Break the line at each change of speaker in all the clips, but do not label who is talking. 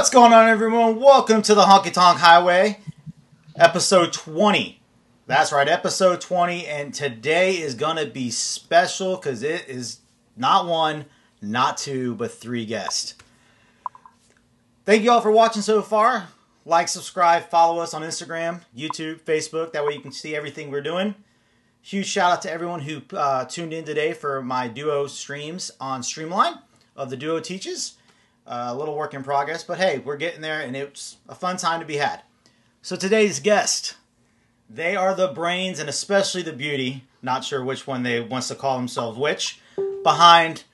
What's going on, everyone? Welcome to the Honky Tonk Highway, episode 20. That's right, episode 20. And today is going to be special because it is not one, not two, but three guests. Thank you all for watching so far. Like, subscribe, follow us on Instagram, YouTube, Facebook. That way you can see everything we're doing. Huge shout out to everyone who uh, tuned in today for my duo streams on Streamline of the Duo Teaches. Uh, a little work in progress, but hey, we're getting there and it's a fun time to be had. So today's guest, they are the brains and especially the beauty, not sure which one they wants to call themselves which, behind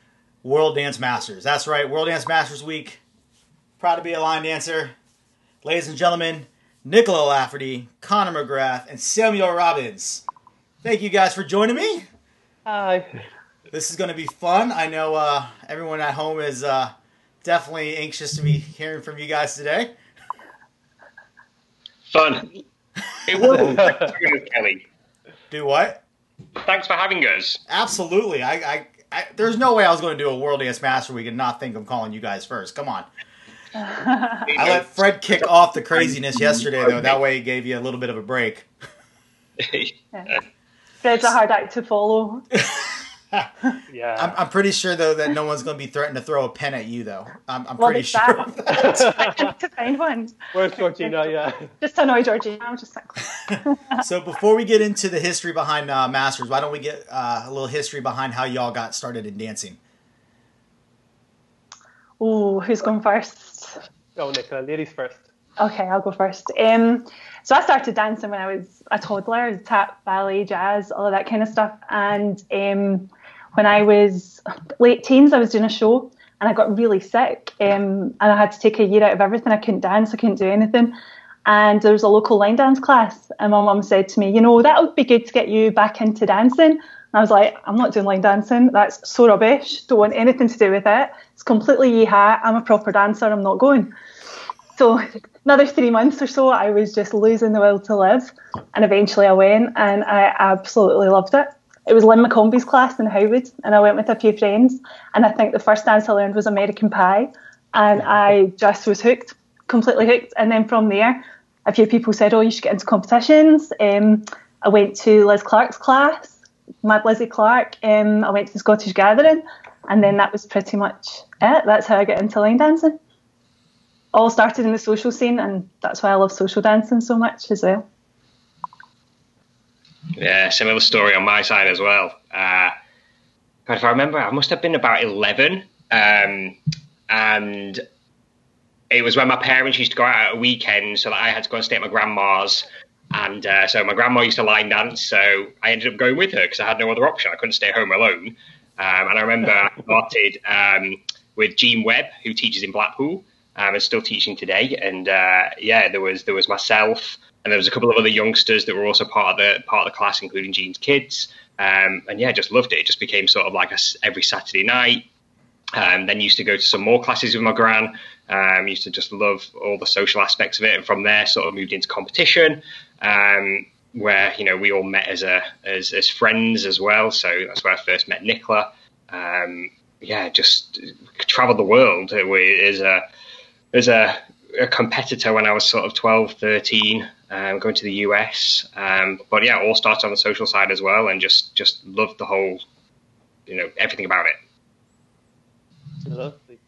World Dance Masters. That's right, World Dance Masters Week. Proud to be a line dancer. Ladies and gentlemen, Nicola Lafferty, Conor McGrath, and Samuel Robbins. Thank you guys for joining me.
Hi.
This is going to be fun. I know uh, everyone at home is uh, definitely anxious to be hearing from you guys today.
Fun. It was. Thanks for having us, Kelly.
Do what?
Thanks for having us.
Absolutely. I, I, I there's no way I was going to do a World Dance Master Week and not think I'm calling you guys first. Come on. I let Fred kick off the craziness yesterday, though. That way, it gave you a little bit of a break.
Fred's a hard act to follow.
Yeah.
I'm, I'm pretty sure, though, that no one's going to be threatening to throw a pen at you, though. I'm, I'm
Well,
pretty sure.
that.
of that.
I need to find one.
Where's Georgina? Yeah.
Just annoy Georgina. I'm just like,
so before we get into the history behind uh, Masters, why don't we get uh, a little history behind how y'all got started in dancing?
oh, who's going first?
Oh, Nicola, ladies first.
Okay, I'll go first. Um, so I started dancing when I was a toddler, tap, ballet, jazz, all of that kind of stuff. And um, when I was late teens, I was doing a show and I got really sick. Um, and I had to take a year out of everything. I couldn't dance, I couldn't do anything. And there was a local line dance class, and my mum said to me, "You know, that would be good to get you back into dancing." And I was like, "I'm not doing line dancing. That's so rubbish. Don't want anything to do with it. It's completely yee-haw. I'm a proper dancer. I'm not going." So another three months or so, I was just losing the will to live, and eventually I went, and I absolutely loved it. It was Lynn McCombie's class in Howard, and I went with a few friends, and I think the first dance I learned was American Pie, and I just was hooked, completely hooked. And then from there, a few people said, "Oh, you should get into competitions." Um, I went to Liz Clark's class, Mad Lizzie Clark. Um, I went to the Scottish Gathering, and then that was pretty much it. That's how I got into line dancing all started in the social scene, and that's why I love social dancing so much as well.
Yeah, similar story on my side as well. Uh, if I remember, I must have been about 11. Um, and it was when my parents used to go out at a weekend, so that I had to go and stay at my grandma's. And uh, so my grandma used to line dance, so I ended up going with her because I had no other option. I couldn't stay home alone. Um, and I remember I started um, with Jean Webb, who teaches in Blackpool um, and still teaching today. And uh, yeah, there was there was myself, and there was a couple of other youngsters that were also part of the part of the class, including Jean's kids. Um, and yeah, just loved it. It just became sort of like a every Saturday night. Um, then used to go to some more classes with my gran. Um, used to just love all the social aspects of it, and from there, sort of moved into competition, um, where you know we all met as a as, as friends as well. So that's where I first met Nicola. Um, yeah, just traveled the world as a as a, a, competitor when I was sort of 12, 13, um, going to the US. Um, but yeah, all started on the social side as well, and just just loved the whole, you know, everything about it.
Lovely.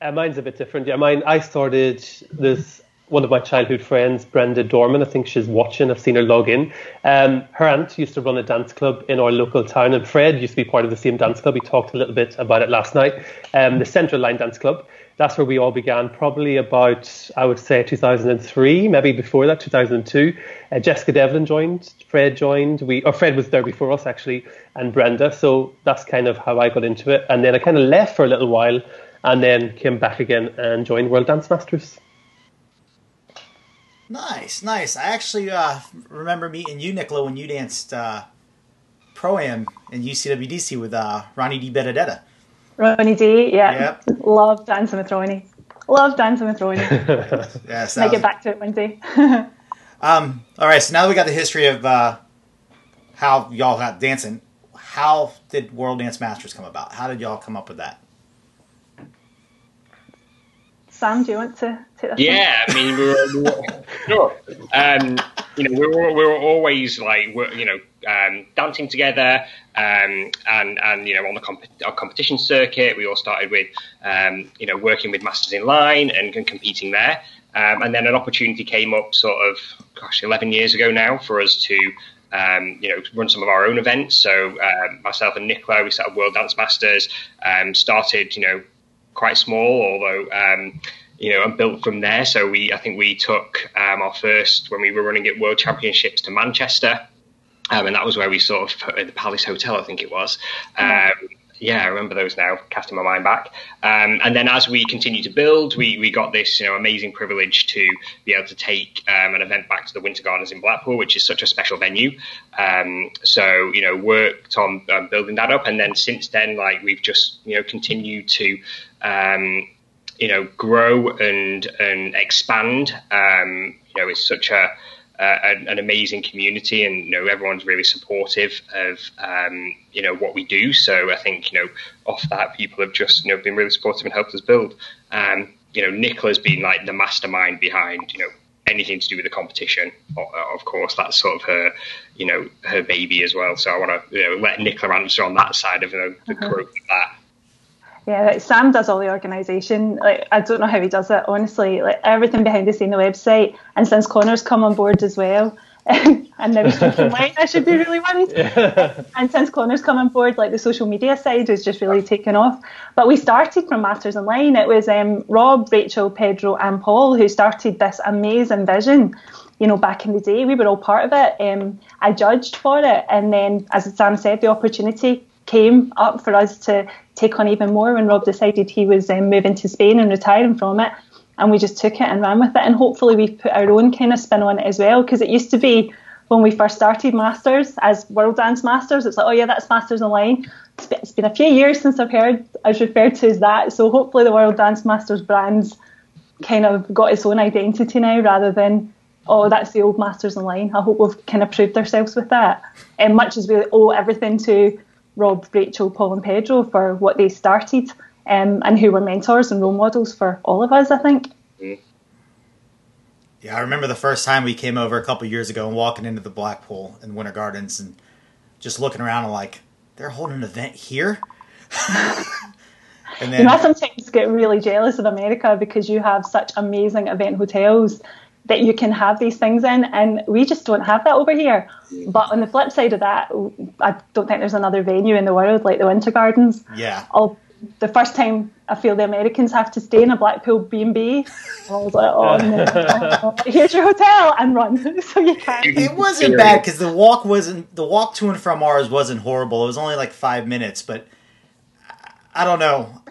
Uh, mine's a bit different. Yeah, mine. I started this. One of my childhood friends, Brenda Dorman. I think she's watching. I've seen her log in. Um, her aunt used to run a dance club in our local town, and Fred used to be part of the same dance club. We talked a little bit about it last night. Um, the Central Line Dance Club. That's where we all began. Probably about, I would say, 2003, maybe before that, 2002. Uh, Jessica Devlin joined. Fred joined. We, or Fred was there before us actually, and Brenda. So that's kind of how I got into it. And then I kind of left for a little while and then came back again and joined World Dance Masters.
Nice, nice. I actually uh, remember meeting you, Nicola, when you danced uh, pro am in UCWDC with uh, Ronnie DeBenedetta.
Ronnie D, yeah.
Yep.
Love dancing with Ronnie. Love dancing with Ronnie.
Yes, was-
get back to it one day.
Um, all right, so now that we got the history of uh, how y'all got dancing. How did World Dance Masters come about? How did y'all come up with that?
Sam, do you want to take
this? Yeah, one? I mean, we were, we were sure. Um, you know, we were we were always like, you know, um, dancing together, um, and and you know, on the comp- competition circuit, we all started with, um, you know, working with Masters in Line and, and competing there. Um, and then an opportunity came up, sort of, gosh, 11 years ago now, for us to um, you know, run some of our own events. So um, myself and Nicola, we set up World Dance Masters. Um, started, you know, quite small, although um, you know, and built from there. So we, I think we took um, our first when we were running at World Championships to Manchester. Um, and that was where we sort of put at the Palace Hotel, I think it was. Um, yeah, I remember those now, casting my mind back. Um, and then as we continue to build, we, we got this you know amazing privilege to be able to take um, an event back to the Winter Gardens in Blackpool, which is such a special venue. Um, so you know worked on um, building that up, and then since then, like we've just you know continued to um, you know grow and and expand. Um, you know, it's such a uh, an, amazing community, and you know everyone's really supportive of um, you know what we do. So I think you know off that people have just you know been really supportive and helped us build. Um, you know Nicola's been like the mastermind behind you know anything to do with the competition. Of course, that's sort of her you know her baby as well. So I want to you know let Nicola answer on that side of you know, the uh-huh. growth of that.
Yeah, like Sam does all the organisation. Like I don't know how he does it, honestly. Like everything behind the scene, the website, and since Conor's come on board as well, and now he's drinking wine, I should be really worried. and since Conor's come on board, like the social media side has just really taken off. But we started from Masters in Line. It was um, Rob, Rachel, Pedro, and Paul who started this amazing vision. You know, back in the day, we were all part of it. Um, I judged for it, and then, as Sam said, the opportunity came up for us to take on even more when Rob decided he was um, moving to Spain and retiring from it. And we just took it and ran with it. And hopefully we put our own kind of spin on it as well. Because it used to be when we first started Masters as World Dance Masters, it's like, oh yeah, that's Masters in Line. It's been a few years since I've heard as referred to as that. So hopefully the World Dance Masters brand's kind of got its own identity now rather than oh, that's the old Masters in Line. I hope we've kind of proved ourselves with that. And much as we owe everything to Rob, Rachel, Paul, and Pedro for what they started um, and who were mentors and role models for all of us, I think.
Yeah, I remember the first time we came over a couple years ago and walking into the Blackpool and Winter Gardens and just looking around and like, they're holding an event here?
and then, you know, I sometimes get really jealous of America because you have such amazing event hotels that you can have these things in, and we just don't have that over here. But on the flip side of that, I don't think there's another venue in the world like the Winter Gardens.
Yeah.
I'll, the first time I feel the Americans have to stay in a Blackpool B and B, I was like, "Oh no, here's your hotel and run." so you can.
It wasn't bad because the walk wasn't the walk to and from ours wasn't horrible. It was only like five minutes, but I don't know.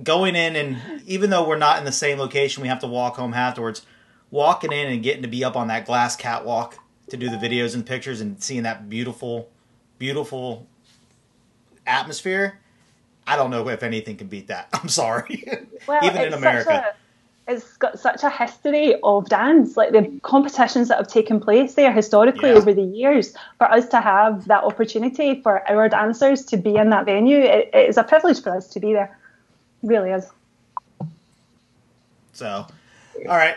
Going in and even though we're not in the same location, we have to walk home afterwards walking in and getting to be up on that glass catwalk to do the videos and pictures and seeing that beautiful, beautiful atmosphere. I don't know if anything can beat that. I'm sorry. Well, Even in America.
A, it's got such a history of dance, like the competitions that have taken place there historically yeah. over the years. For us to have that opportunity for our dancers to be in that venue, it, it is a privilege for us to be there. It really is.
So, all right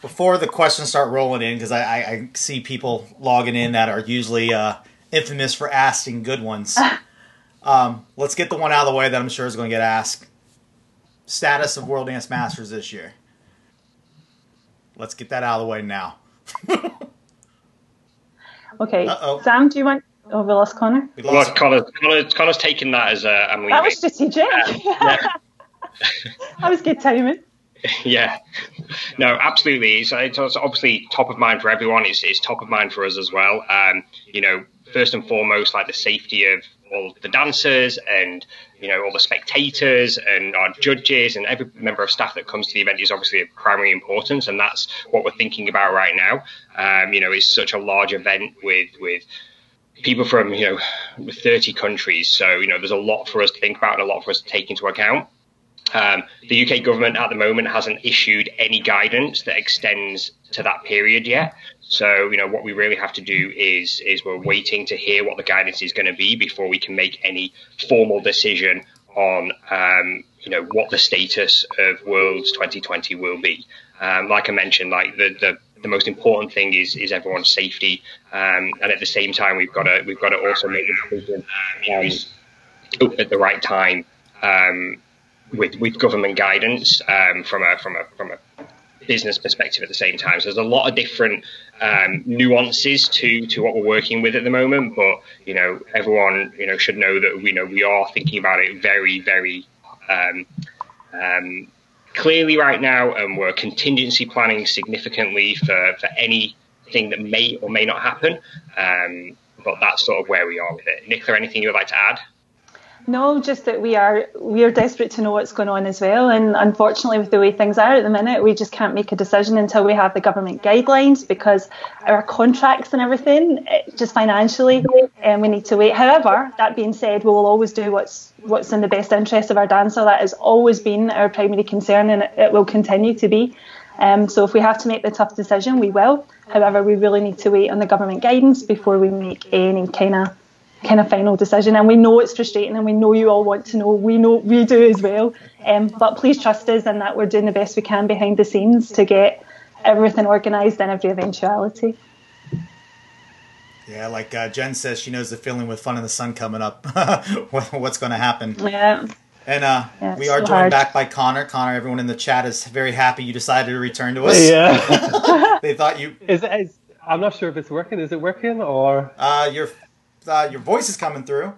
before the questions start rolling in, because I, I, I, see people logging in that are usually uh, infamous for asking good ones. um, let's get the one out of the way that I'm sure is going to get asked. Status of World Dance Masters this year. Let's get that out of the way now.
okay. Uh-oh. Sam, do you want? Oh, we lost Conor.
We lost Conor. Conor's, Conor's taken that as a. I'm
that was strategic. Uh, yeah. that was good timing.
yeah, no, absolutely. It's, it's, obviously top of mind for everyone. It's, it's top of mind for us as well. Um, you know, first and foremost, like the safety of all the dancers and you know all the spectators and our judges and every member of staff that comes to the event is obviously of primary importance, and that's what we're thinking about right now. Um, you know, it's such a large event with with people from you know 30 countries, so you know there's a lot for us to think about and a lot for us to take into account. Um, the UK government at the moment hasn't issued any guidance that extends to that period yet. So, you know, what we really have to do is is we're waiting to hear what the guidance is going to be before we can make any formal decision on um, you know what the status of Worlds 2020 will be. Um, like I mentioned, like the, the the most important thing is is everyone's safety, um, and at the same time we've got to we've got to also make the decision um, at the right time um, with with government guidance um, from a from a from a business perspective at the same time. So there's a lot of different um, nuances to to what we're working with at the moment, but you know everyone you know should know that we know we are thinking about it very very. Um, um, clearly right now, and we're contingency planning significantly for, for anything that may or may not happen. Um, but that's sort of where we are with it. There anything you would like to add?
No, just that we are we are desperate to know what's going on as well. And unfortunately, with the way things are at the minute, we just can't make a decision until we have the government guidelines because our contracts and everything, just financially, and um, we need to wait. However, that being said, we will always do what's what's in the best interest of our dancer. That has always been our primary concern, and it, will continue to be. Um, so if we have to make the tough decision, we will. However, we really need to wait on the government guidance before we make any kind of kind of final decision. And we know it's frustrating, and we know you all want to know. We know we do as well. Um, but please trust us in that we're doing the best we can behind the scenes to get everything organised in every eventuality.
Yeah, like uh, Jen says, she knows the feeling with Fun in the Sun coming up. What's going to happen?
Yeah.
And uh,
yeah,
we are
so
joined
hard.
back by Conor. Conor, everyone in the chat is very happy you decided to return to us.
Yeah.
they thought you.
is, is I'm not sure if it's working. Is it working or?
Uh, your uh, your voice is coming through,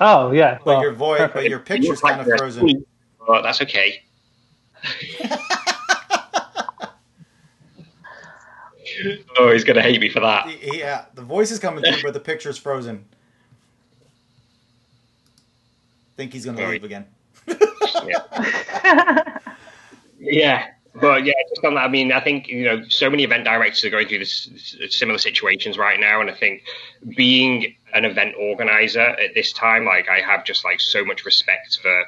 Oh yeah.
but
well,
your voice,
perfect.
but your picture's
like
kind of frozen.
asleep, But that's okay. oh, he's gonna hate me for that.
Yeah, the voice is coming through, but the picture's frozen. Think he's gonna leave again.
Yeah. Yeah, but yeah, just on that, I mean, I think you know, so many event directors are going through this, this similar situations right now, and I think being an event organizer at this time, like I have just like so much respect for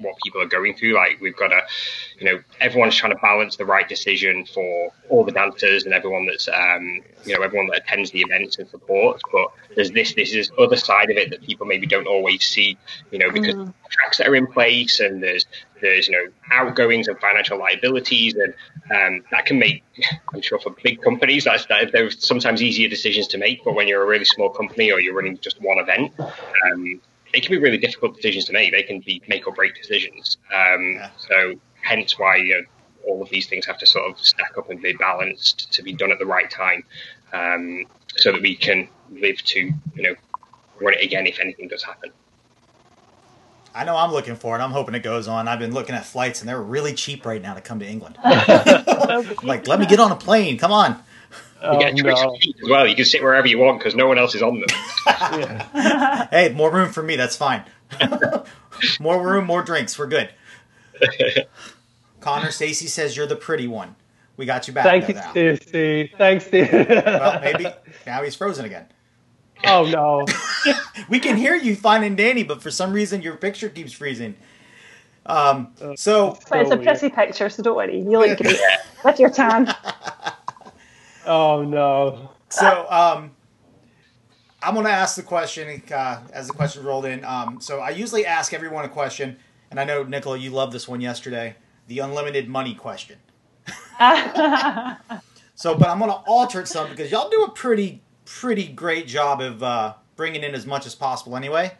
what people are going through. Like we've got to, you know, everyone's trying to balance the right decision for all the dancers and everyone that's, um, you know, everyone that attends the events and supports. But there's this, this is other side of it that people maybe don't always see, you know, because
Mhm.
contracts that are in place and there's, there's, you know, outgoings and financial liabilities and um, that can make, I'm sure for big companies, that's that, they're sometimes easier decisions to make. But when you're a really small company or you're running just one event, um, they can be really difficult decisions to make. They can be make or break decisions. Um,
Yeah.
So hence why you know, all of these things have to sort of stack up and be balanced to be done at the right time, um, so that we can live to you know run it again if anything does happen.
I know I'm looking for it. I'm hoping it goes on. I've been looking at flights, and they're really cheap right now to come to England. like, let me get on a plane. Come on.
Oh,
You get a choice
no.
of seats as well. You can sit wherever you want because no one else is on them.
Yeah.
Hey, more room for me. That's fine. more room, more drinks. We're good. Conor Stacy says you're the pretty one. We got you back.
Thank you,
though now.
Thanks, Steve.
Well, maybe now he's frozen again.
Oh no.
We can hear you fine and dandy, but for some reason your picture keeps freezing. Um, so
But it's a
So
pretty picture, so don't worry. You look great with your tan.
Oh no.
so um, I'm going to ask the question uh, as the question rolled in. Um, so I usually ask everyone a question, and I know Nicola, you loved this one yesterday, the unlimited money question. So, but I'm going to alter it some because y'all do a pretty, pretty great job of uh, bringing in as much as possible anyway.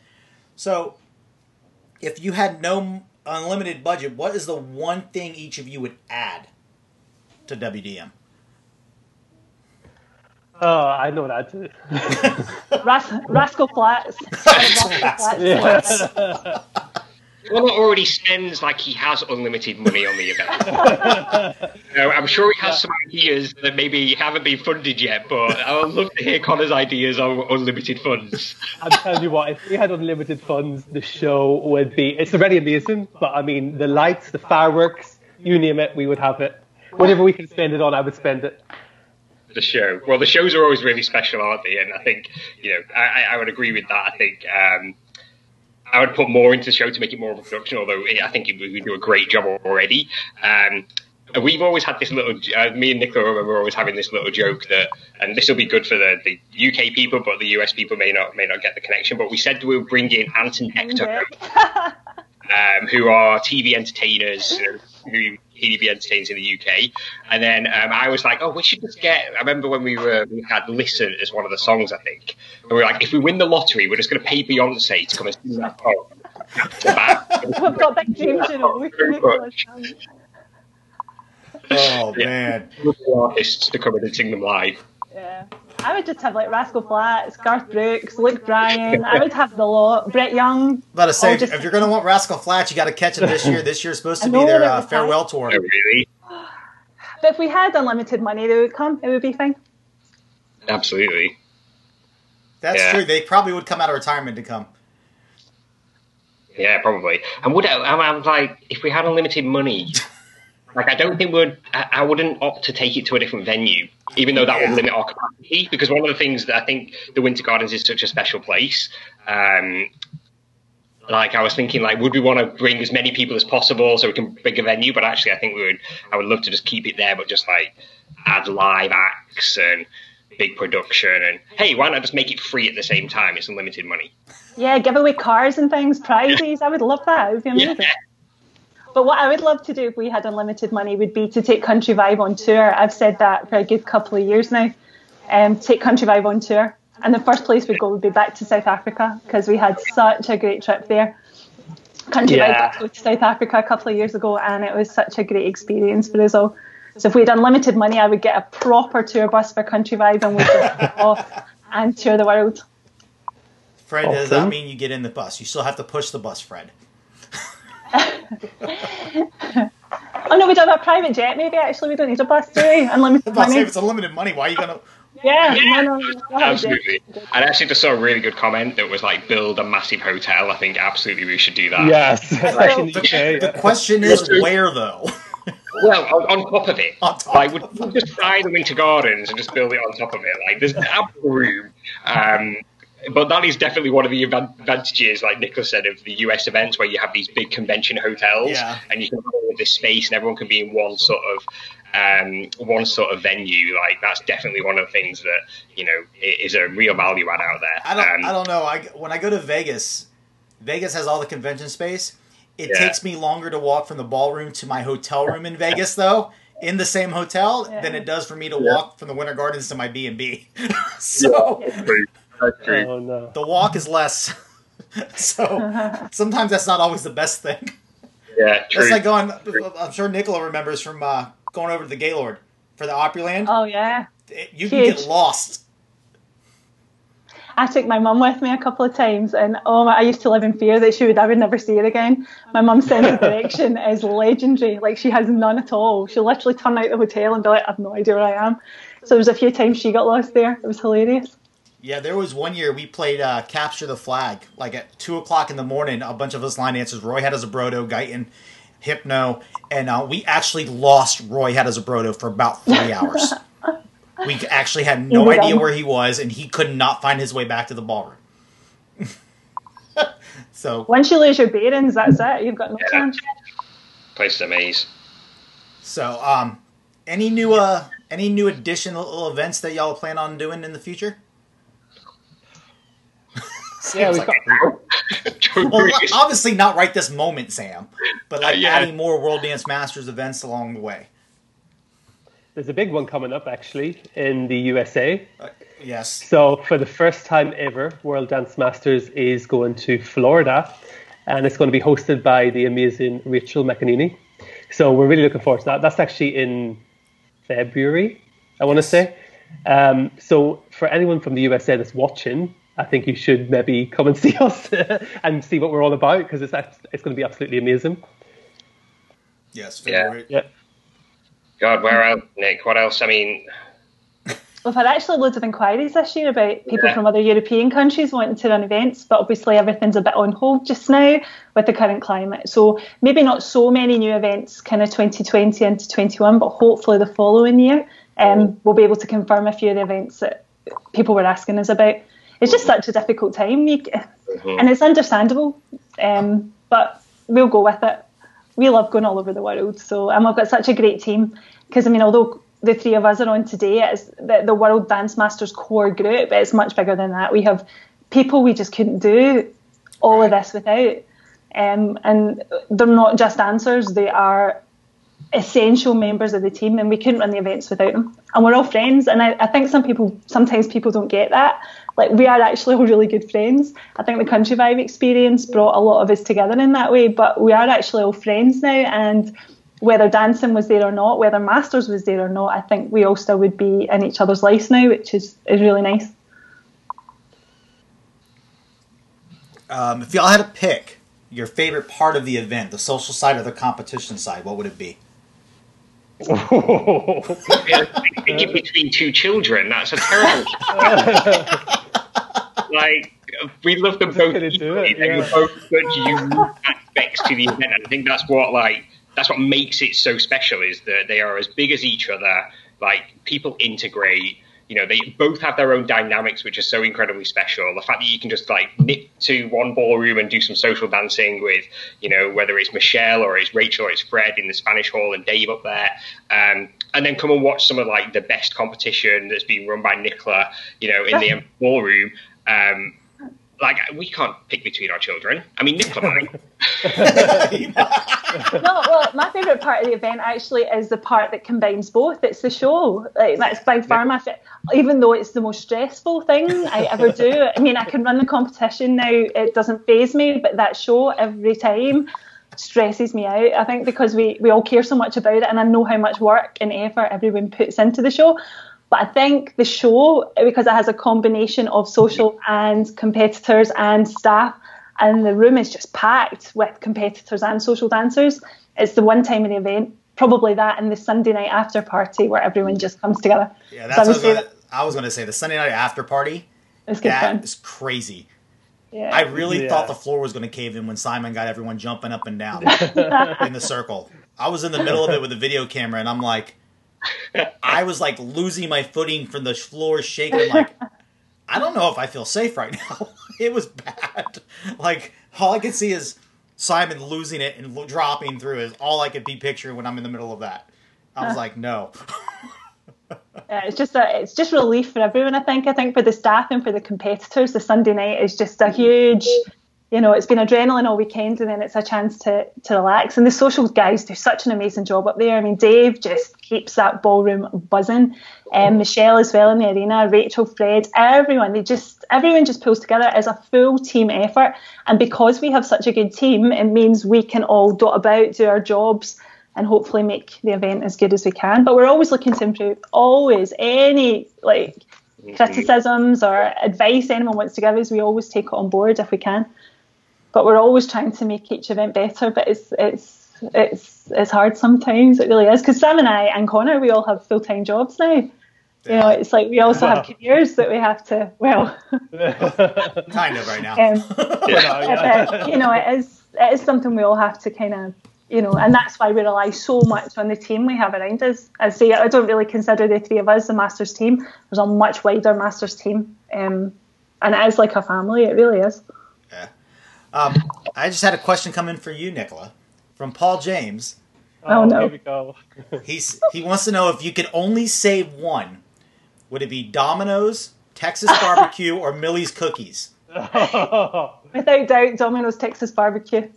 So, if you had no unlimited budget, what is the one thing each of you would add to WDM?
Oh, I know that too.
Ras- Rascal Flatts. Rascal Flatts.
Yeah.
Well, already spends like he has unlimited money on the event. You I'm sure he has some ideas that maybe haven't been funded yet, but I would love to hear Conor's ideas on unlimited funds.
I'm telling you what, if we had unlimited funds, the show would be. It's already amazing, but I mean, the lights, the fireworks, you name it, we would have it. Whatever we can spend it on, I would spend it.
The show. Well, the shows are always really special, aren't they? And I think, you know, I, I- would agree with that. I think um, I would put more into the show to make it more of a production, although I think we do a great job already. Um, we've always had this little, uh, me and Nicola remember always having this little joke that, and this will be good for the, the UK people, but the US people may not may not get the connection. But we said we would bring in Ant and Dec, um, who are TV entertainers who TV entertainers in the UK. And then um, I was like, oh, we should just get. I remember when we were we had "Listen" as one of the songs, I think. And we were like, if we win the lottery, we're just going to pay Beyonce to come and sing that song.
We've got big dreams, you know. We can make all this happen.
Oh man.
artists to come in and sing them live.
Yeah. I would just have like Rascal Flatts, Garth Brooks, Luke Bryan. I would have the lot. Brett Young.
About to say, if-
just-
if you're going to want Rascal Flatts, you got to catch them this year. This year's supposed to be their uh,
was nice.
farewell tour.
Really?
But if we had unlimited money, they would come. It would be fine.
Absolutely.
That's
Yeah.
true. They probably would come out of retirement to come.
Yeah, probably. And would I, I'm, I'm like, if we had unlimited money, like I don't think would I, I wouldn't opt to take it to a different venue, even though that
Yeah.
would limit our capacity. Because one of the things that I think the Winter Gardens is such a special place. Um, like I was thinking, like, would we want to bring as many people as possible so we can bring a venue? But actually, I think we would. I would love to just keep it there, but just like add live acts and big production. And hey, why not just make it free at the same time? It's unlimited money.
Yeah, give away cars and things, prizes. I would love that. It would be amazing.
Yeah.
But what I would love to do if we had unlimited money would be to take Country Vibe on tour. I've said that for a good couple of years now. Um, take Country Vibe on tour. And the first place we'd go would be back to South Africa because we had such a great trip there. Country Vibe
Yeah.
got to South Africa a couple of years ago and it was such a great experience for us all. So if we had unlimited money, I would get a proper tour bus for Country Vibe and we'd just go off and tour the world.
Fred, does that mean you get in the bus? You still have to push the bus, Fred.
Oh no, we don't have a private jet. Maybe actually we don't need a bus, do we? Unlimited
If I say
money.
if it's unlimited money, why are you gonna?
Yeah,
Yeah.
no, no, no, we'll have a jet.
Absolutely. I actually just saw a really good comment that was like, build a massive hotel. I think absolutely we should do that.
Yes, especially in the
The
UK.
question is where though?
Well, on, on top of it.
On top
like, would
of
just buy the Winter Gardens and just build it on top of it? Like, there's ample room. Um, but that is definitely one of the advantages, like Nicholas said, of the US events where you have these big convention hotels
Yeah.
and you can have all of this space and everyone can be in one sort of um, one sort of venue. Like that's definitely one of the things that you know is a real value add out there.
I don't.
Um,
I don't know. I when I go to Vegas, Vegas has all the convention space. It
Yeah.
takes me longer to walk from the ballroom to my hotel room in Vegas, though, in the same hotel,
Yeah.
than it does for me to
Yeah.
walk from the Winter Gardens to my B and B. So
That's true. That's true.
Oh no.
the walk is less. so sometimes that's not always the best thing.
Yeah, true.
That's like going. I'm sure Nicola remembers from uh, going over to the Gaylord for the Opryland.
Oh yeah.
It- you can get lost.
I took my mum with me a couple of times, and oh, my, I used to live in fear that she would I would never see her again. My mum's sense of direction is legendary; like she has none at all. She'll literally turn out the hotel and be like, "I've no idea where I am." So there was a few times she got lost there. It was hilarious.
Yeah, there was one year we played uh, Capture the Flag. Like at 2 o'clock in the morning, a bunch of us line dancers, Roy Hadisubroto, Guyton, Hypno, and uh, we actually lost Roy Hadisubroto for about three hours. we actually had no
Easy
idea
done.
where he was, and he could not find his way back to the ballroom. so,
Once you lose your bearings, that's it. You've got no
Yeah.
chance.
Place is a maze.
so um, any new uh, any new additional events that y'all plan on doing in the future?
Yeah, we've
like-
got
Well, obviously not right this moment, Sam, but like
Uh, yeah.
adding more World Dance Masters events along the way.
there's a big one coming up actually in the USA.
Uh, yes.
So for the first time ever, World Dance Masters is going to Florida, and it's going to be hosted by the amazing Rachel McEnaney. So we're really looking forward to that. That's actually in February, I want to say. Um, so for anyone from the USA that's watching, I think you should maybe come and see us and see what we're all about because it's it's going to be absolutely amazing.
Yes.
Yeah.
February.
Yeah.
God, where else, Nick? What else? I mean,
We've had actually loads of inquiries this year about people
Yeah.
from other European countries wanting to run events, but obviously everything's a bit on hold just now with the current climate. So maybe not so many new events kind of 2020 into 21, but hopefully the following year um, we'll be able to confirm a few of the events that people were asking us about. It's just such a difficult time, you, and it's understandable, um, but we'll go with it. We love going all over the world, so and we've got such a great team. Because I mean, although the three of us are on today, it's the, the World Dance Masters core group. It's much bigger than that. We have people we just couldn't do all of this without. Um, and they're not just dancers; they are essential members of the team, and we couldn't run the events without them. And we're all friends, and I, I think some people sometimes people don't get that. Like we are actually all really good friends. I think the Country Vibe experience brought a lot of us together in that way, but we are actually all friends now, and whether dancing was there or not, whether Masters was there or not, I think we all still would be in each other's lives now, which is, is really nice.
Um, if y'all had to pick your favorite part of the event, the social side or the competition side, what would it be?
Thinking between two children, that's a terrible. like we love them both. It, yeah. They both such unique aspects to the event, and I think that's what like that's what makes it so special is that they are as big as each other. Like people integrate you know, they both have their own dynamics, which are so incredibly special. The fact that you can just like nip to one ballroom and do some social dancing with, you know, whether it's Michelle or it's Rachel or it's Fred in the Spanish Hall and Dave up there, um, and then come and watch some of like the best competition that's being run by Nicola, you know, in the ballroom. Um, like we can't pick between our children. I mean, Nicola might.
no, well, my favourite part of the event actually is the part that combines both. It's the show. Like that's by far my favorite. Even though it's the most stressful thing I ever do. I mean, I can run the competition now. It doesn't phase me, but that show every time stresses me out. I think because we we all care so much about it, and I know how much work and effort everyone puts into the show. But I think the show, because it has a combination of social and competitors and staff, and the room is just packed with competitors and social dancers, it's the one time in the event, probably that and the Sunday night after party where everyone just comes together.
Yeah, that's so what I was going to say. The Sunday night after party, it's good that fun. is crazy. Yeah. I really yeah. thought the floor was going to cave in when Simon got everyone jumping up and down in the circle. I was in the middle of it with a video camera, and I'm like, I was like losing my footing from the floor shaking. I'm like, I don't know if I feel safe right now. it was bad. Like all I could see is Simon losing it and dropping through is all I could be picturing when I'm in the middle of that. I was uh-huh. like, no.
yeah, it's just a, it's just relief for everyone. I think. I think for the staff and for the competitors, the Sunday night is just a huge you know, it's been adrenaline all weekend and then it's a chance to, to relax. And the social guys do such an amazing job up there. I mean, Dave just keeps that ballroom buzzing. Um, Michelle as well in the arena, Rachel, Fred, everyone, they just, everyone just pulls together as a full team effort. And because we have such a good team, it means we can all dot about, do our jobs and hopefully make the event as good as we can. But we're always looking to improve, always. Any, like, criticisms or advice anyone wants to give us, we always take it on board if we can but we're always trying to make each event better. But it's it's it's it's hard sometimes. It really is because Sam and I and Conor we all have full time jobs now. Yeah. You know, it's like we also have careers that we have to. Well,
kind of right now. Um,
yeah. but, you know, it is it is something we all have to kind of you know, and that's why we rely so much on the team we have around us. I say I don't really consider the three of us the Masters team. There's a much wider Masters team, um, and it is like a family. It really is.
Um, I just had a question come in for you, Nicola, from Paul James.
Oh, oh no!
Here we go.
He's he wants to know if you could only save one. Would it be Domino's, Texas Barbecue, or Millie's Cookies?
Without doubt, Domino's Texas Barbecue.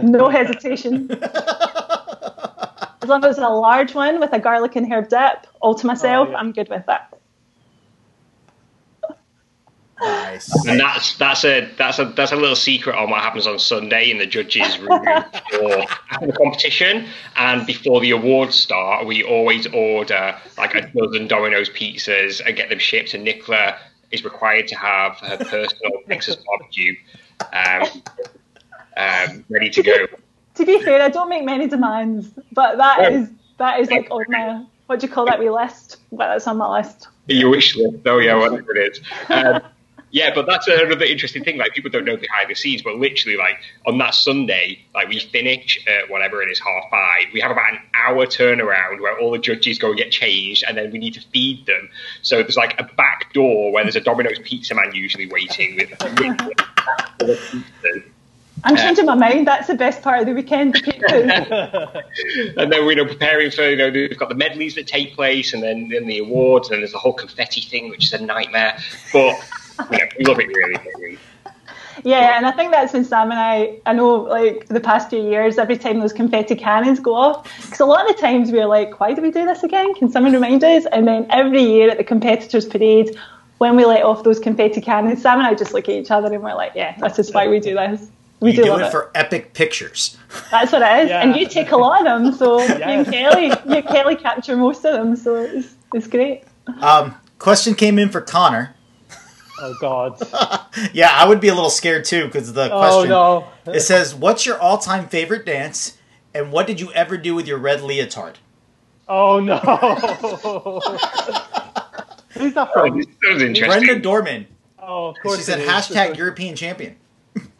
No hesitation. as long as it's a large one with a garlic and herb dip, all to myself, oh, yeah. I'm good with that.
Nice.
And that's that's a that's a that's a little secret on what happens on Sunday in the judges' room before the competition and before the awards start. We always order like a dozen Domino's pizzas and get them shipped. And Nicola is required to have her personal Texas barbecue um, um, ready to go.
To be fair, I don't make many demands, but that yeah. is that is like on my what do you call that? We list, but that's on my list.
Your wish list. Oh yeah, whatever it is. Um, yeah, but that's another interesting thing. Like people don't know behind the scenes, but literally, like on that Sunday, like we finish at whatever it is, half five. We have about an hour turnaround where all the judges go and get changed, and then we need to feed them. So there's like a back door where there's a Domino's pizza man usually waiting with.
I'm changing um, my mind. That's the best part of the weekend.
and then we're you know preparing for you know we've got the medleys that take place, and then then the awards, and there's the whole confetti thing, which is a nightmare. But yeah, we love it really, really.
Yeah, and I think that's when Sam and I, I know, like the past few years, every time those confetti cannons go off, because a lot of the times we're like, why do we do this again? Can someone remind us? And then every year at the competitors' parade, when we let off those confetti cannons, Sam and I just look at each other and we're like, yeah, this is why we do this. We
you
do,
do it
it.
for epic pictures.
That's what it is.
Yeah.
And you take a lot of them, so you and Kelly, you and Kelly capture most of them, so it's, it's great.
Um, question came in for Conor.
Oh God.
Yeah, I would be a little scared too because the
Oh
question
no.
it says, "What's your all-time favorite dance?" and "What did you ever do with your red leotard?"
Oh no. Who's that
Oh,
from?
this sounds interesting.
Brenda Dorman.
Oh, of course.
She said hashtag European champion.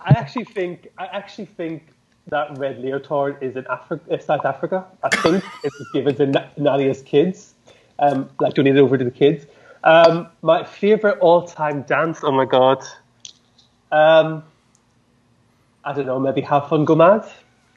I actually think I actually think that red leotard is in Africa, South Africa. I think it was given to Na- Nadia's kids, um, like donated over to the kids. Um, my favorite all-time dance. Oh my god. Um, I don't know. Maybe have fun, go mad.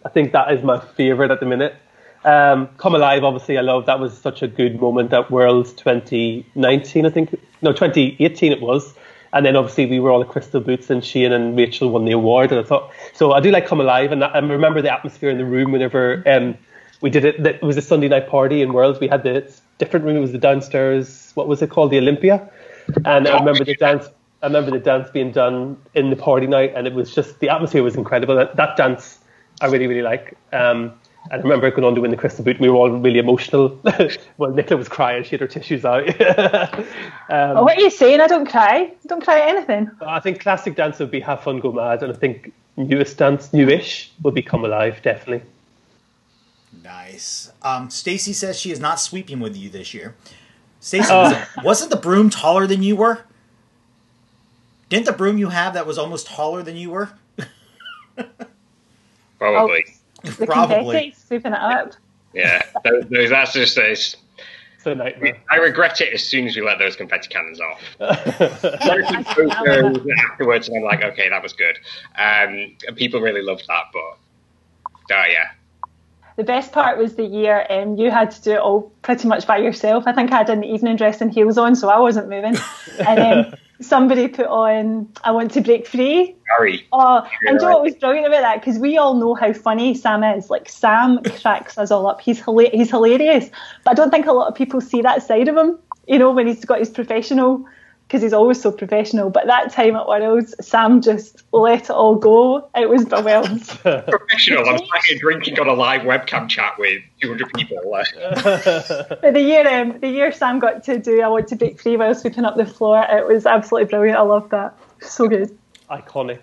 I think that is my favorite at the minute. Um, Come alive, obviously, I love. That was such a good moment at Worlds 2019. I think no, 2018 it was. And then obviously we were all at Crystal Boots and Shane and Rachel won the award. And I thought, so I do like Come Alive. And I remember the atmosphere in the room whenever um, we did it. It was a Sunday night party in Worlds. We had the different room. It was the downstairs, what was it called? The Olympia. And I remember the dance. I remember the dance being done in the party night, and it was just the atmosphere was incredible. That, that dance I really really like. Um, and I remember going on to win the Crystal Boot. And we were all really emotional. well, Nicola was crying; she had her tissues out. um,
Oh, what are you saying? I don't cry. I don't cry at anything.
I think classic dance would be Have Fun, Go Mad, and I think newest dance, newish, will be Come Alive, definitely.
Nice. Um, Stacy says she is not sweeping with you this year. Stacy, was it- wasn't the broom taller than you were? Didn't the broom you have that was almost taller than you were?
Probably.
The
Probably.
confetti, sweeping it up.
Yeah. Those, those- that's just it's,
It's a nightmare.
I regret it as soon as we let those confetti cannons off. Afterwards, and I'm like, okay, that was good. Um, and people really loved that, but uh, yeah,
The best part was the year um, you had to do it all pretty much by yourself. I think I had an evening dress and heels on, so I wasn't moving. and then somebody put on "I Want to Break Free."
Harry.
Oh, and do you know what was brilliant about that? Because we all know how funny Sam is. Like Sam cracks us all up. He's hila- he's hilarious, but I don't think a lot of people see that side of him. You know, when he's got his professional, because he's always so professional. But that time at Worlds, Sam just let it all go. It was brilliant.
Professional. I'm sat here drinking on a live webcam chat with 200 people.
But the year um, the year Sam got to do I Want to Break Free while sweeping up the floor, it was absolutely brilliant. I loved that. So good.
Iconic.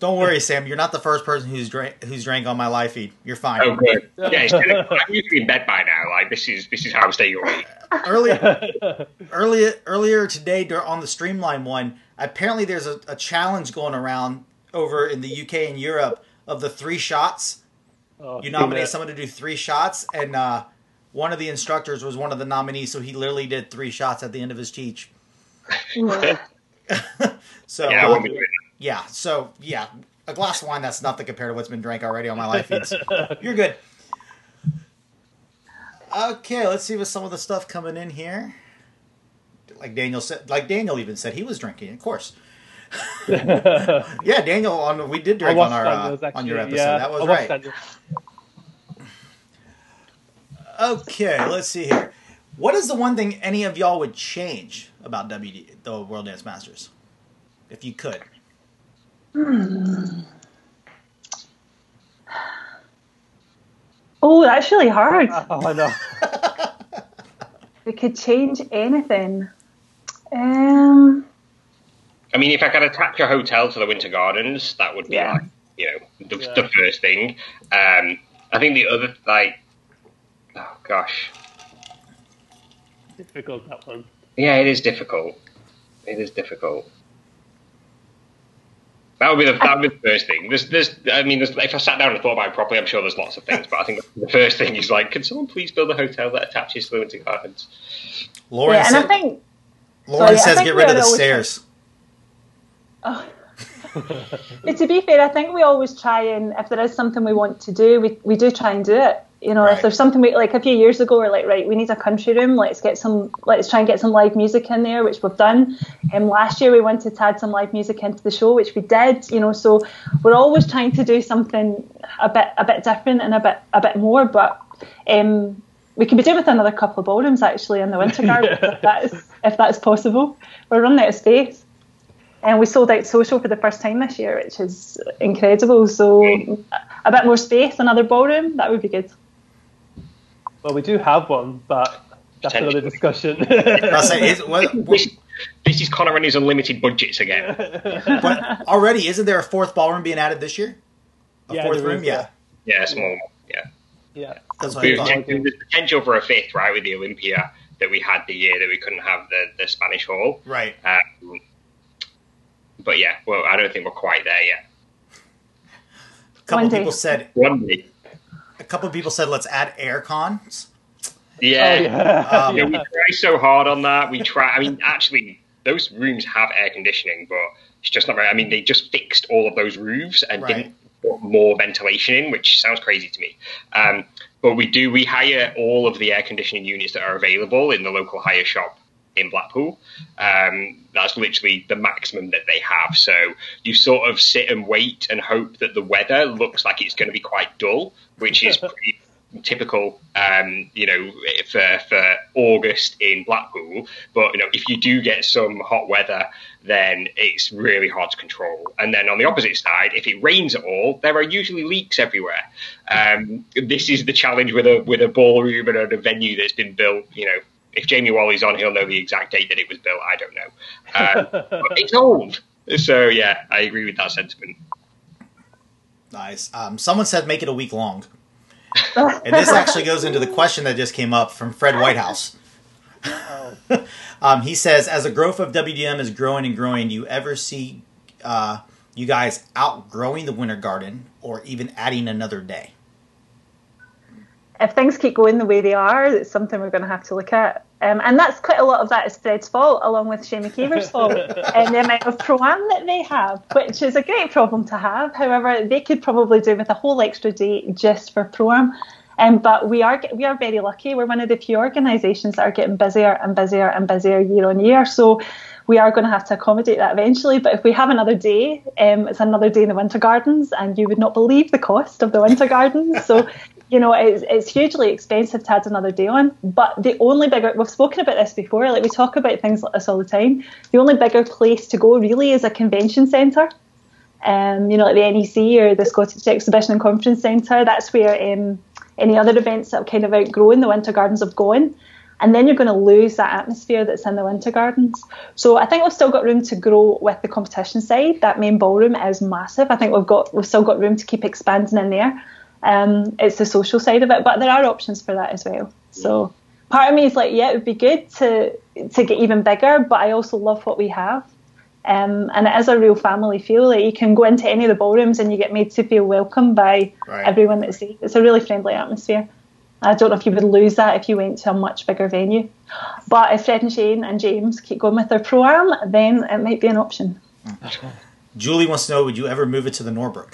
Don't worry, Sam. You're not the first person who's drank who's drank on my live feed. You're fine.
oh, good. Yeah, it's gonna, I'm usually in bed by now. Like, this is this is how I'm staying awake.
earlier, earlier, earlier today on the Streamline one, apparently there's a, a challenge going around over in the UK and Europe of the three shots.
Oh,
You nominate
that.
someone to do three shots, and uh, one of the instructors was one of the nominees, so he literally did three shots at the end of his teach. So
Yeah, I won't be doing
yeah, so yeah, a glass of wine that's nothing compared to what's been drank already on my live feeds. You're good. Okay, let's see what some of the stuff coming in here. Like Daniel said, like Daniel even said, he was drinking. Of course. yeah, Daniel. On we did drink on our uh,
Daniel's,
on your episode.
Yeah,
that was right.
Daniel.
Okay, let's see here. What is the one thing any of y'all would change about WD, the World Dance Masters, if you could?
Oh, that's really hard.
Oh, I know.
We could change anything. Um,
I mean, if I could attach a hotel to the Winter Gardens, that would be
Yeah.
like, you know, the,
Yeah.
the first thing. Um, I think the other, like, oh gosh,
Difficult that one.
yeah, it is difficult. It is difficult. That would be the that would be the first thing. There's, there's, I mean, there's, if I sat down and thought about it properly, I'm sure there's lots of things. But I think the first thing is like, can someone please build a hotel that attaches to the Winter Gardens?
Lauren
yeah, and I think
Lauren
sorry, I
says
think
get rid of the
always-
stairs.
Oh. but to be fair, I think we always try and if there is something we want to do, we, we do try and do it. You know,
Right.
if there's something we like a few years ago, we're like, right, we need a country room. Let's get some, let's try and get some live music in there, which we've done. And last year we wanted to add some live music into the show, which we did. You know, so we're always trying to do something a bit, a bit different and a bit, a bit more. But um, we can be doing with another couple of ballrooms actually in the winter garden if that's if that's possible. We're running out of space. And we sold out social for the first time this year, which is incredible. So a bit more space, another ballroom, that would be good.
Well, we do have one, but that's another discussion.
I say, is, what,
This, this is Conor and his unlimited budgets again.
but already, isn't there a fourth ballroom being added this year? A
Yeah,
fourth room,
is,
yeah.
Yeah, small. one, Yeah.
yeah.
That's what
There's potential for a fifth, right, with the Olympia that we had the year that we couldn't have the, the Spanish Hall.
Right.
Um, but yeah, well, I don't think we're quite there yet.
A couple
One day.
people said.
One day.
A couple of people said let's add air cons.
Yeah.
Oh, yeah.
Um,
Yeah, we try so hard on that. We try. I mean, actually, those rooms have air conditioning, but it's just not very. I mean, they just fixed all of those roofs and
Right.
didn't put more ventilation in, which sounds crazy to me. Um, but we do. We hire all of the air conditioning units that are available in the local hire shop in Blackpool. Um, that's literally the maximum that they have. So you sort of sit and wait and hope that the weather looks like it's going to be quite dull, which is pretty typical, um, you know, for, for August in Blackpool. But, you know, if you do get some hot weather, then it's really hard to control. And then on the opposite side, if it rains at all, there are usually leaks everywhere. Um, this is the challenge with a with a ballroom and a venue that's been built, you know, if Jamie Wally's on, he'll know the exact date that it was built. I don't know. Um, but it's old. So, yeah, I agree with that sentiment.
Nice. Um, someone said make it a week long. And this actually goes into the question that just came up from Fred Whitehouse. um, he says, as the growth of WDM is growing and growing, do you ever see uh, you guys outgrowing the Winter Garden or even adding another day?
If things keep going the way they are, it's something we're going to have to look at. Um, and that's quite a lot of that is Fred's fault, along with Shane McKeever's fault, and the amount of pro-am that they have, which is a great problem to have. However, they could probably do with a whole extra day just for pro-am. Um, but we are we are very lucky. We're one of the few organisations that are getting busier and busier and busier year on year. So we are going to have to accommodate that eventually. But if we have another day, um, it's another day in the Winter Gardens, and you would not believe the cost of the Winter Gardens. So you know, it's, it's hugely expensive to add another day on. But the only bigger, we've spoken about this before, like we talk about things like this all the time. The only bigger place to go really is a convention centre. Um, you know, like the NEC or the Scottish Exhibition and Conference Centre. That's where um, any other events that have kind of outgrown the Winter Gardens have gone. And then you're going to lose that atmosphere that's in the Winter Gardens. So I think we've still got room to grow with the competition side. That main ballroom is massive. I think we've got we've still got room to keep expanding in there. Um, it's the social side of it, but there are options for that as well. So part of me is like, yeah, it would be good to to get even bigger, but I also love what we have. Um, and it is a real family feel. Like you can go into any of the ballrooms and you get made to feel welcome by
Right.
everyone that's there. It's a really friendly atmosphere. I don't know if you would lose that if you went to a much bigger venue. But if Fred and Shane and James keep going with their pro am, then it might be an option.
Julie wants to know: Would you ever move it to the Norbreck?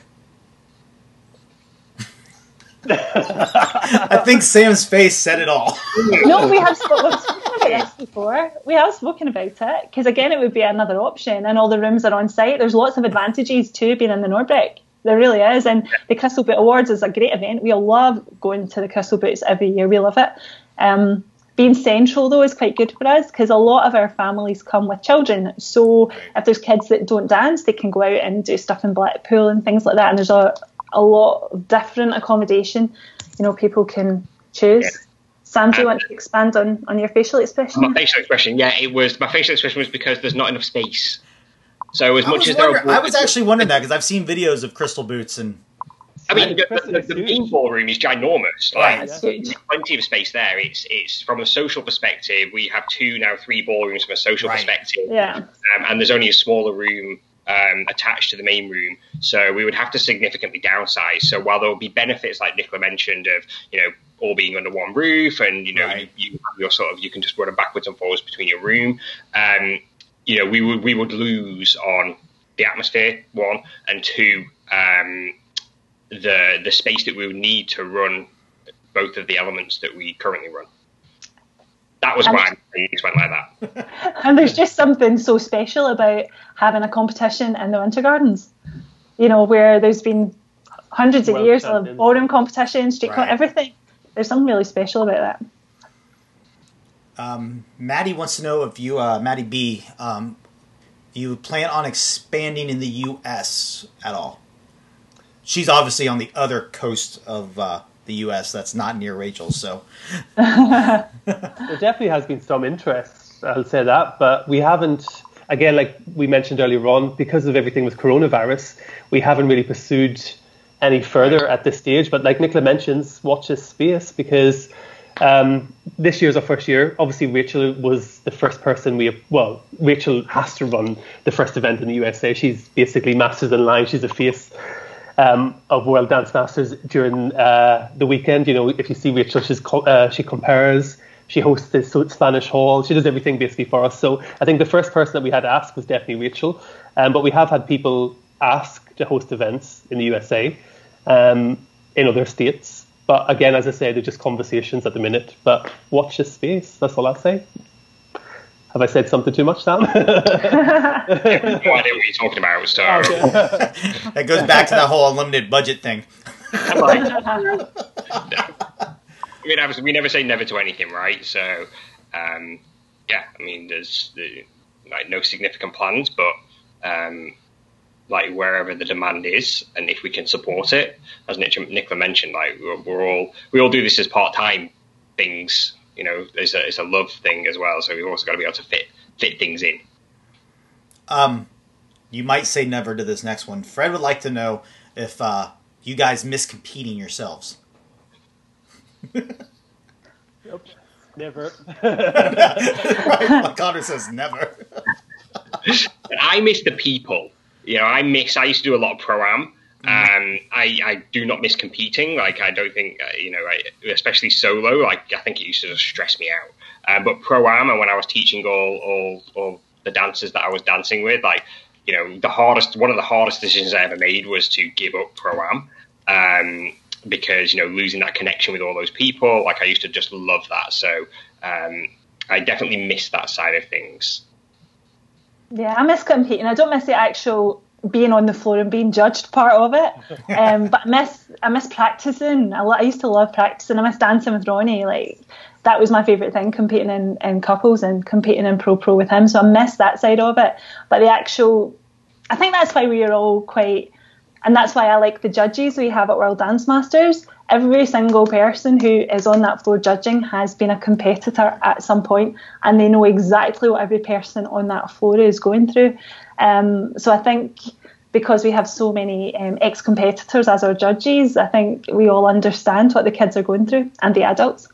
I think Sam's face said it all.
No, we have spoken, about this before. We have spoken about it because again, it would be another option, and all the rooms are on site. There's lots of advantages to being in the Norbreck. There really is, and the Crystal Boot Awards is a great event. We all love going to the Crystal Boots every year. We love it. Um, being central though is quite good for us because a lot of our families come with children. So if there's kids that don't dance, they can go out and do stuff in Blackpool and things like that. And there's a a lot of different accommodation. You know, people can choose.
Yeah.
Sam, do you want to expand on, on your facial expression?
My facial expression, yeah, it was my facial expression was because there's not enough space. So as
I
much as there,
wondering-
are,
I was actually wondering that because I've seen videos of crystal boots and
I mean,
And
the,
Crystal
the, the main ballroom is ginormous. Like,
That's huge.
plenty of space there. It's it's from a social perspective. We have two now, three ballrooms from a social
Right.
perspective.
Yeah.
um, and there's only a smaller room um, attached to the main room, so we would have to significantly downsize. So while there will be benefits, like Nicola mentioned, of you know all being under one roof, and you know
Right.
you, you you're sort of you can just run backwards and forwards between your room. Um, you know we would we would lose on the atmosphere one and two um, the the space that we would need to run both of the elements that we currently run. That was why I went like that.
and there's just something so special about having a competition in the Winter Gardens. You know, where there's been hundreds of years of ballroom competition, street right. everything. There's something really special about that.
Um, Maddie wants to know if you, uh, Maddie B, um, you plan on expanding in the U.S. at all. She's obviously on the other coast of uh, the U.S. That's not near Rachel, so
there definitely has been some interest. I'll say that, but we haven't. Again, like we mentioned earlier on, because of everything with coronavirus, we haven't really pursued any further at this stage. But like Nicola mentions, watch this space because um, this year's our first year. Obviously, Rachel was the first person we. Well, Rachel has to run the first event in the USA. She's basically Masters in Line. She's a face um, of World Dance Masters during uh, the weekend. You know, if you see Rachel, she's uh, she compares. She hosts this Spanish hall. She does everything basically for us. So I think the first person that we had to ask was definitely Rachel. Um, but we have had people ask to host events in the USA, um, in other states. But again, as I say, they're just conversations at the minute. But watch this space. That's all I'll say. Have I said something too much, Sam? no
idea what you're talking about, Star. Okay.
that goes back to that whole unlimited budget thing. I
mean, we never say never to anything, right? So, um, yeah, I mean, there's the, like no significant plans, but um, like wherever the demand is, and if we can support it, as Nicola mentioned, like we're, we're all we all do this as part time things. You know, it's a it's a love thing as well. So we've also got to be able to fit fit things in.
Um, you might say never to this next one. Fred would like to know if uh, you guys miss competing yourselves.
yep. Never.
right, Conor says never.
I miss the people you know, I miss. I used to do a lot of pro am. Um, I, I do not miss competing. Like I don't think uh, you know, I, especially solo. Like I think it used to stress me out. Uh, but pro am and when I was teaching all, all all the dancers that I was dancing with, like you know, the hardest one of the hardest decisions I ever made was to give up pro am. Um, because you know losing that connection with all those people, like I used to just love that. So um, I definitely miss that side of things.
Yeah, I miss competing. I don't miss the actual being on the floor and being judged part of it. Um, but I miss I miss practicing. I, I, used to love practicing. I miss dancing with Ronnie. Like that was my favourite thing, competing in, in couples and competing in pro pro with him. So I miss that side of it. But the actual, I think that's why we are all quite, and that's why I like the judges we have at World Dance Masters every single person who is on that floor judging has been a competitor at some point and they know exactly what every person on that floor is going through. Um, so I think because we have so many um, ex competitors as our judges, I think we all understand what the kids are going through and the adults.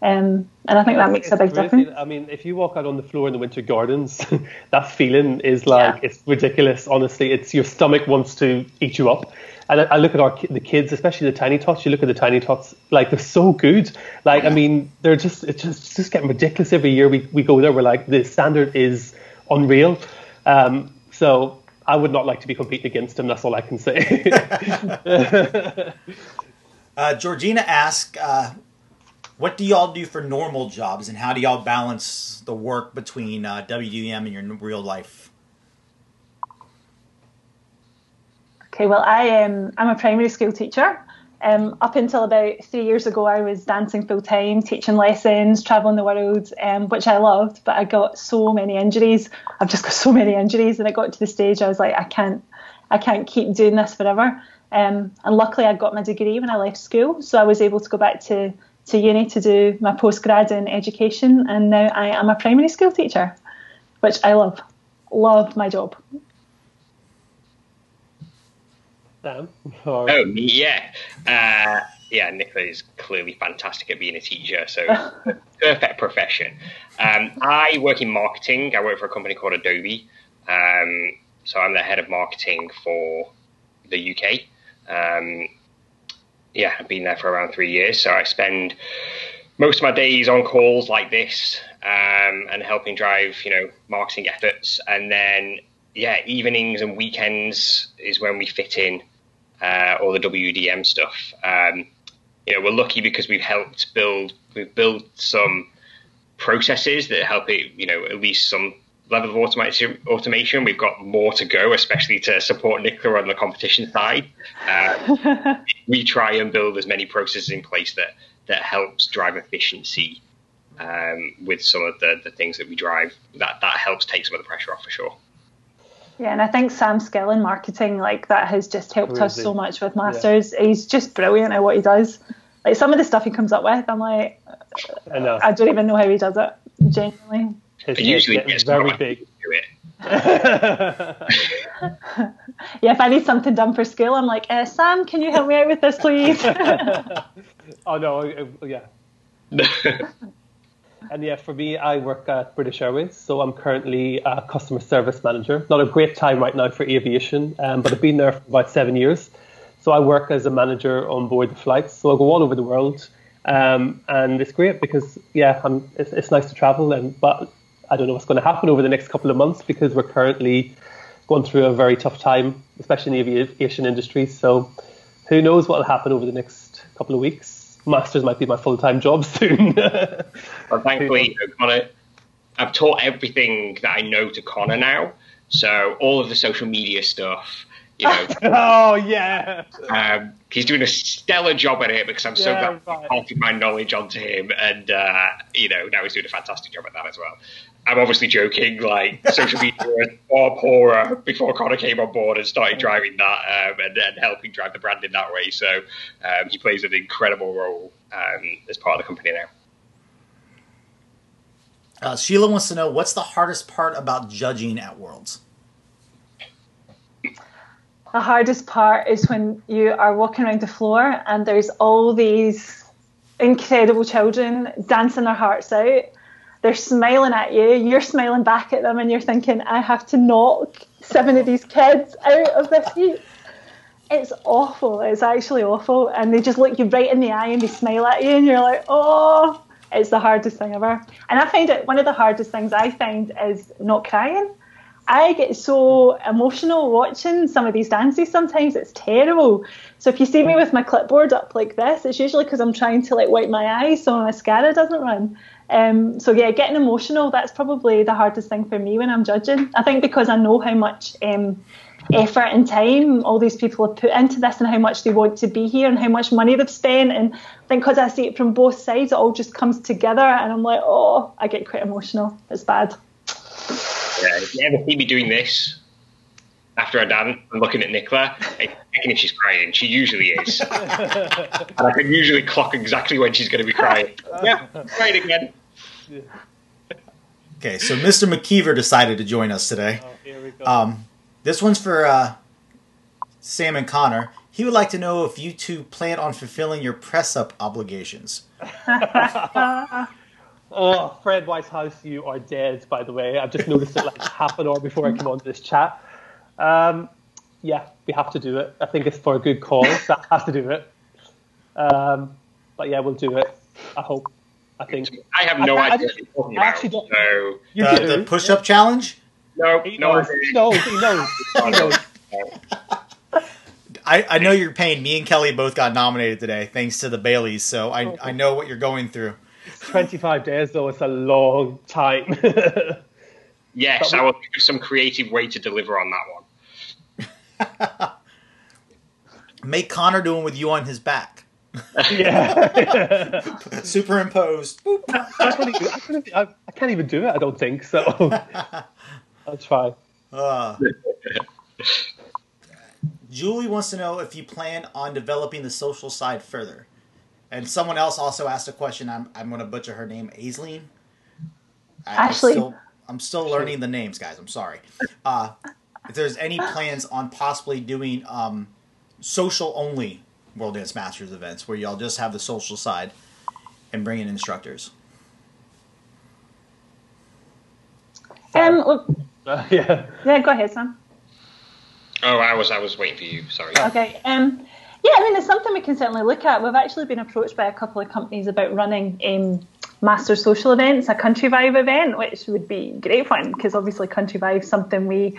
Um, and I think that makes a big crazy. difference.
I mean, if you walk out on the floor in the Winter Gardens, that feeling is like yeah. it's ridiculous. Honestly, it's your stomach wants to eat you up. And I, I, look at our the kids, especially the tiny tots. You look at the tiny tots, like they're so good. Like I mean, they're just it's just it's just getting ridiculous every year. We we go there. We're like the standard is unreal. Um, so I would not like to be competing against him. That's all I can say.
uh, Georgina asked, uh, "What do y'all do for normal jobs, and how do y'all balance the work between uh, WDM and your real life?"
Okay, well, I am um, I'm a primary school teacher. Um, up until about three years ago, I was dancing full time, teaching lessons, traveling the world, um, which I loved. But I got so many injuries. I've just got so many injuries, and I got to the stage I was like, I can't, I can't keep doing this forever. Um, and luckily, I got my degree when I left school, so I was able to go back to to uni to do my postgrad in education, and now I am a primary school teacher, which I love. Love my job.
Or... Oh, yeah. Uh, yeah, Nicola is clearly fantastic at being a teacher, so perfect profession. Um, I work in marketing. I work for a company called Adobe. Um, so I'm the head of marketing for the UK. Um, yeah, I've been there for around three years. So I spend most of my days on calls like this um, and helping drive, you know, marketing efforts. And then yeah, evenings and weekends is when we fit in uh, all the WDM stuff. Um, you know, we're lucky because we've helped build we've built some processes that help it, you know, at least some level of automation. Automation. We've got more to go, especially to support Nicola on the competition side. Uh, we try and build as many processes in place that that helps drive efficiency um, with some of the, the things that we drive. That that helps take some of the pressure off for sure.
Yeah, and I think Sam's skill in marketing like that has just helped Crazy. us so much with Masters. Yeah. He's just brilliant at what he does. Like some of the stuff he comes up with, I'm like, I. I don't even know how he does it. Genuinely.
His usually gets very big.
yeah, if I need something done for school, I'm like, uh, Sam, can you help me out with this, please?
oh no, yeah. And yeah, for me, I work at British Airways, so I'm currently a customer service manager. Not a great time right now for aviation, um, but I've been there for about seven years. So I work as a manager on board the flights. So I go all over the world, um, and it's great because yeah, it's, it's nice to travel. And but I don't know what's going to happen over the next couple of months because we're currently going through a very tough time, especially in the aviation industry. So who knows what will happen over the next couple of weeks? Masters might be my full time job soon.
well, thankfully, Conor, I've taught everything that I know to Conor now. So all of the social media stuff, you know.
oh yeah.
Um, he's doing a stellar job at it because I'm so yeah, glad I passed my knowledge onto him, and uh, you know now he's doing a fantastic job at that as well. I'm obviously joking. Like social media was far poorer before Conor came on board and started driving that um, and, and, helping drive the brand in that way. So um, he plays an incredible role um, as part of the company now.
Uh, Sheila wants to know what's the hardest part about judging at Worlds.
The hardest part is when you are walking around the floor and there's all these incredible children dancing their hearts out they're smiling at you, you're smiling back at them, and you're thinking, I have to knock seven of these kids out of this heat. It's awful. It's actually awful. And they just look you right in the eye and they smile at you, and you're like, oh, it's the hardest thing ever. And I find it one of the hardest things I find is not crying. I get so emotional watching some of these dances sometimes. It's terrible. So if you see me with my clipboard up like this, it's usually because I'm trying to like wipe my eyes so my mascara doesn't run. Um, so yeah, getting emotional, that's probably the hardest thing for me when I'm judging. I think because I know how much um, effort and time all these people have put into this and how much they want to be here and how much money they've spent. And I think because I see it from both sides, it all just comes together and I'm like, oh, I get quite emotional. It's bad.
Yeah, if you ever see me doing this, after I dance and looking at Nicola, checking if she's crying. She usually is. and I can usually clock exactly when she's going to be crying. Yeah, crying again.
Okay, so Mr. McKeever decided to join us today. Oh, here we go. Um, this one's for uh, Sam and Conor. He would like to know if you two plan on fulfilling your press up obligations.
oh, Fred Whitehouse, you are dead, by the way. I've just noticed it like half an hour before I came on this chat. Um, yeah, we have to do it. I think it's for a good cause. that has to do it. Um, but yeah, we'll do it. I hope. I think.
I have no I, idea. I, I actually don't.
No. The, the push-up challenge.
No, he no, knows.
He knows. He knows. He knows.
I, I know you're pain. Me and Kelly both got nominated today, thanks to the Baileys. So I, I know what you're going through.
It's 25 days, though. It's a long time.
yes, I will think of some creative way to deliver on that one.
Make Conor doing with you on his back.
yeah.
Superimposed.
I can't, even, I, I, can't even do it, I don't think. So I'll try. Uh,
Julie wants to know if you plan on developing the social side further. And someone else also asked a question. I'm, I'm going to butcher her name, Aisleen.
Ashley.
I'm still, I'm still learning the names, guys. I'm sorry. Uh, if there's any plans on possibly doing um, social only World Dance Masters events where y'all just have the social side and bring in instructors.
Um, well, uh, yeah. Yeah, go ahead, Sam.
Oh, I was I was waiting for you. Sorry.
Okay. Um, yeah, I mean it's something we can certainly look at. We've actually been approached by a couple of companies about running um, master social events, a Country Vibe event, which would be great fun because obviously Country Vibe is something we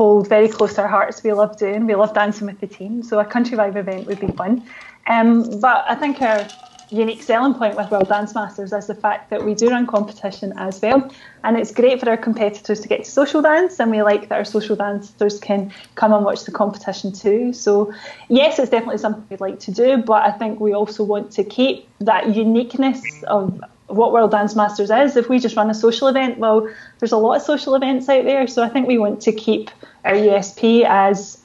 hold very close to our hearts. We love doing. We love dancing with the team. So a country vibe event would be fun. Um, but I think our unique selling point with World Dance Masters is the fact that we do run competition as well. And it's great for our competitors to get to social dance, and we like that our social dancers can come and watch the competition too. So, yes, it's definitely something we'd like to do, but I think we also want to keep that uniqueness of what World Dance Masters is. If we just run a social event, well, there's a lot of social events out there, so I think we want to keep our USP as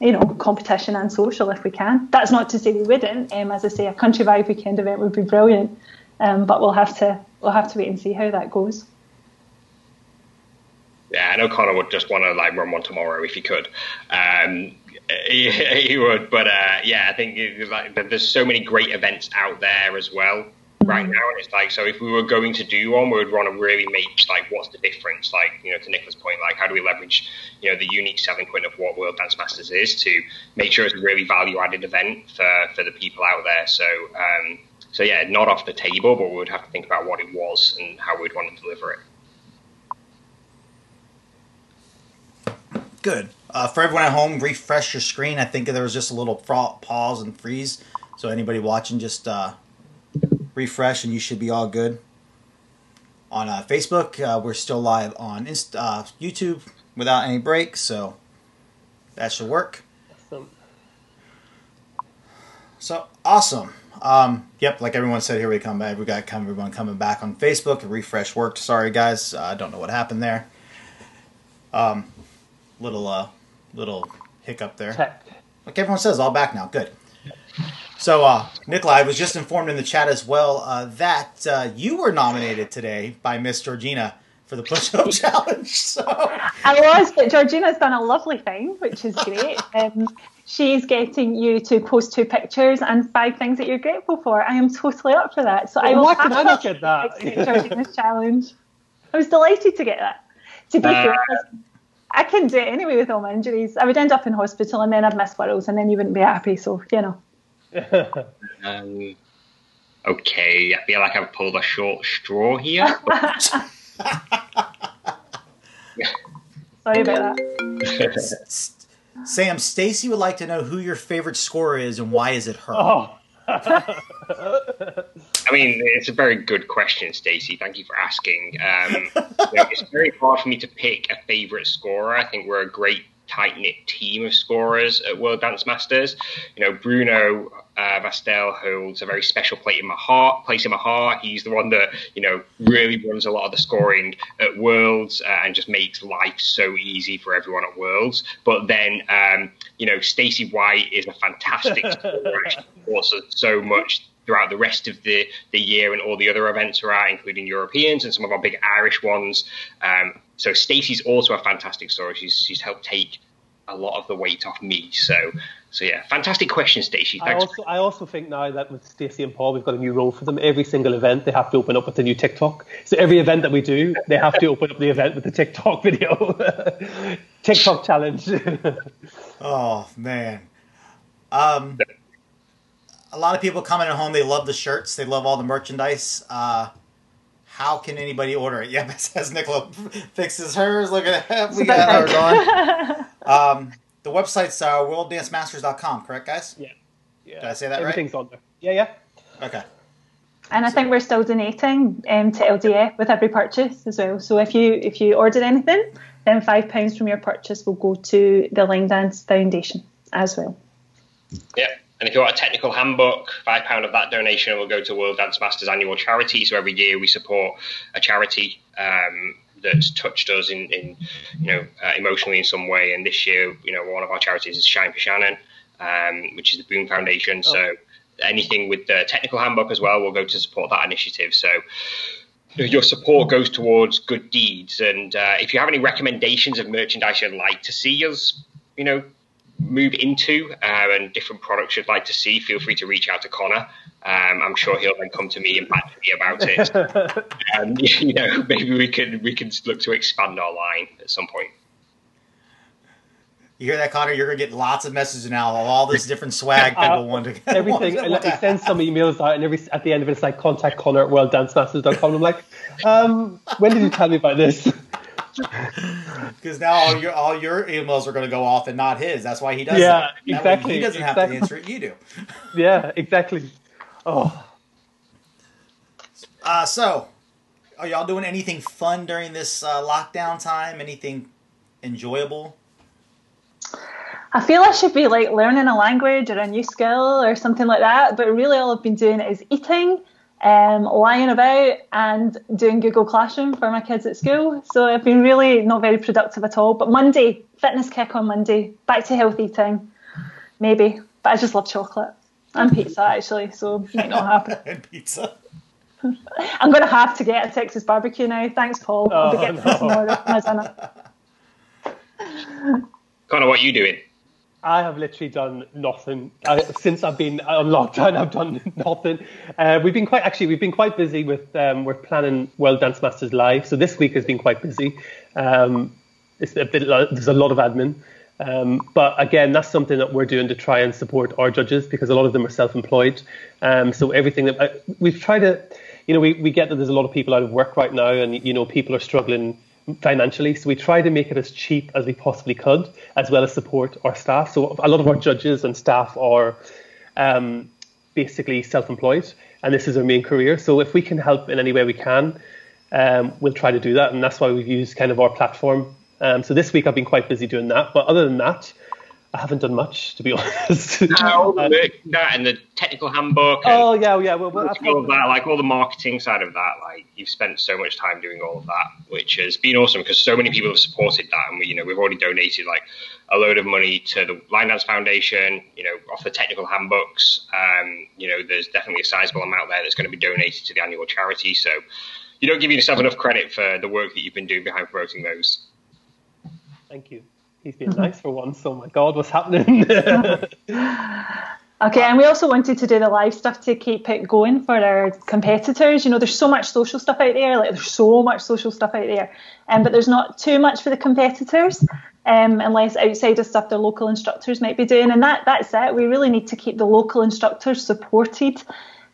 you know, competition and social if we can. That's not to say we wouldn't. Um, as I say, a Country Vibe weekend event would be brilliant, um, but we'll have to we'll have to wait and see how that goes.
Yeah, I know Conor would just want to like run one tomorrow if he could. Um, he, he, would, but uh, yeah, I think like, there's so many great events out there as well right mm-hmm. now, and it's like so if we were going to do one, we would want to really make like what's the difference, like you know to Nicola's point, like how do we leverage you know the unique selling point of what World Dance Masters is to make sure it's a really value added event for for the people out there. So um, so yeah, not off the table, but we would have to think about what it was and how we'd want to deliver it.
Good. Uh, for everyone at home, refresh your screen. I think there was just a little pause and freeze. So anybody watching, just uh, refresh and you should be all good. On uh, Facebook, uh, we're still live on Inst- uh, YouTube without any breaks, so that should work. Awesome. So awesome. Um, yep, like everyone said, here we come back. We got everyone coming back on Facebook. refresh worked. Sorry guys, I don't know what happened there. Um, little uh, little hiccup there. Check. Like everyone says, all back now. Good. So, uh, Nicola, I was just informed in the chat as well uh, that uh, you were nominated today by Miss Georgina for the push-up challenge. So
I was, but Georgina's done a lovely thing, which is great. Um, she's getting you to post two pictures and five things that you're grateful for. I am totally up for that. So well, I will.
Why can I not get that?
Georgina's challenge. I was delighted to get that. To be uh, fair, I couldn't do it anyway with all my injuries. I would end up in hospital and then I'd miss worlds and then you wouldn't be happy. So you know.
Um, okay, I feel like I've pulled a short straw here.
Sorry about that.
Sam, Stacy would like to know who your favorite scorer is and why is it her?
Oh. I mean, it's a very good question, Stacey. Thank you for asking. Um, you know, it's very hard for me to pick a favorite scorer. I think we're a great tight knit team of scorers at World Dance Masters. You know, Bruno uh, Vastel holds a very special place in my heart. Place in my heart. He's the one that you know really runs a lot of the scoring at Worlds uh, and just makes life so easy for everyone at Worlds. But then, um, you know, Stacey White is a fantastic scorer. also so much throughout the rest of the, the year and all the other events are at, including Europeans and some of our big Irish ones. Um, so Stacey's also a fantastic story. She's she's helped take a lot of the weight off me. So so yeah, fantastic question, Stacey.
I also I also think now that with Stacey and Paul, we've got a new role for them. Every single event they have to open up with a new TikTok. So every event that we do, they have to open up the event with the TikTok video, TikTok challenge.
oh man. Um, a lot of people coming at home. They love the shirts. They love all the merchandise. Uh, how can anybody order it? Yep, it says Nicola fixes hers. Look at that. We got ours on. Um, the website's uh, worlddancemasters.com, correct, guys?
Yeah. yeah.
Did I say that
Everything's
right?
on there. Yeah, yeah.
Okay.
And I so. think we're still donating um, to LDF with every purchase as well. So if you if you order anything, then five pounds from your purchase will go to the Line Dance Foundation as well.
Yeah. And if you want a technical handbook, five pound of that donation will go to World Dance Masters annual charity. So every year we support a charity um, that's touched us in, in you know, uh, emotionally in some way. And this year, you know, one of our charities is Shine for Shannon, um, which is the Boom Foundation. Oh. So anything with the technical handbook as well will go to support that initiative. So your support goes towards good deeds. And uh, if you have any recommendations of merchandise you'd like to see us, you know, move into uh, and different products you'd like to see, feel free to reach out to Conor. Um, I'm sure he'll then come to me and back to me about it. um, you know, maybe we can we can look to expand our line at some point.
You hear that, Conor? You're gonna get lots of messages now. All this different swag people uh, want to get.
everything. Want to, send some emails out, and every at the end of it, it's like contact Connor at worlddancemasters.com. I'm like, um, when did you tell me about this?
Because now all your all your emails are going to go off and not his. That's why he does.
Yeah,
it. That
exactly,
He doesn't have to answer it. You do.
Yeah, exactly. Oh,
Uh, so, are y'all doing anything fun during this uh, lockdown time? Anything enjoyable?
I feel I should be like learning a language or a new skill or something like that, but really all I've been doing is eating, um, lying about, and doing Google Classroom for my kids at school. So I've been really not very productive at all. But Monday, fitness kick on Monday, back to healthy eating, maybe. But I just love chocolate and pizza actually, so might not happen.
and pizza.
I'm going to have to get a Texas barbecue now. Thanks, Paul. I'll be
Oh,
getting
no.
some more of my dinner.
Conor, what are you doing?
I have literally done nothing I, since I've been on lockdown. I've done nothing. Uh, we've been quite actually we've been quite busy with um, we're planning World Dance Masters live. So this week has been quite busy. Um, it's a bit there's a lot of admin. Um, but again, that's something that we're doing to try and support our judges because a lot of them are self-employed. Um, so everything that uh, we've tried to, you know, we, we get that there's a lot of people out of work right now, and you know, people are struggling financially. So we try to make it as cheap as we possibly could, as well as support our staff. So a lot of our judges and staff are um, basically self-employed, and this is their main career. So if we can help in any way we can, um, we'll try to do that, and that's why we've used kind of our platform. Um, so this week I've been quite busy doing that, but other than that, I haven't done much to be honest.
The
Uh,
that and the technical handbook.
Oh yeah, yeah. Well, well,
all of that, like all the marketing side of that, like you've spent so much time doing all of that, which has been awesome because so many people have supported that, and we, you know, we've already donated like a load of money to the Line Dance Foundation, you know, off the technical handbooks. Um, you know, there's definitely a sizable amount there that's going to be donated to the annual charity. So you don't give yourself enough credit for the work that you've been doing behind promoting those.
Thank you. He's been nice for once. Oh my God, what's happening?
Okay, and we also wanted to do the live stuff to keep it going for our competitors. You know, there's so much social stuff out there, like there's so much social stuff out there, um, but there's not too much for the competitors, um, unless outside of stuff their local instructors might be doing. And that that's it. We really need to keep the local instructors supported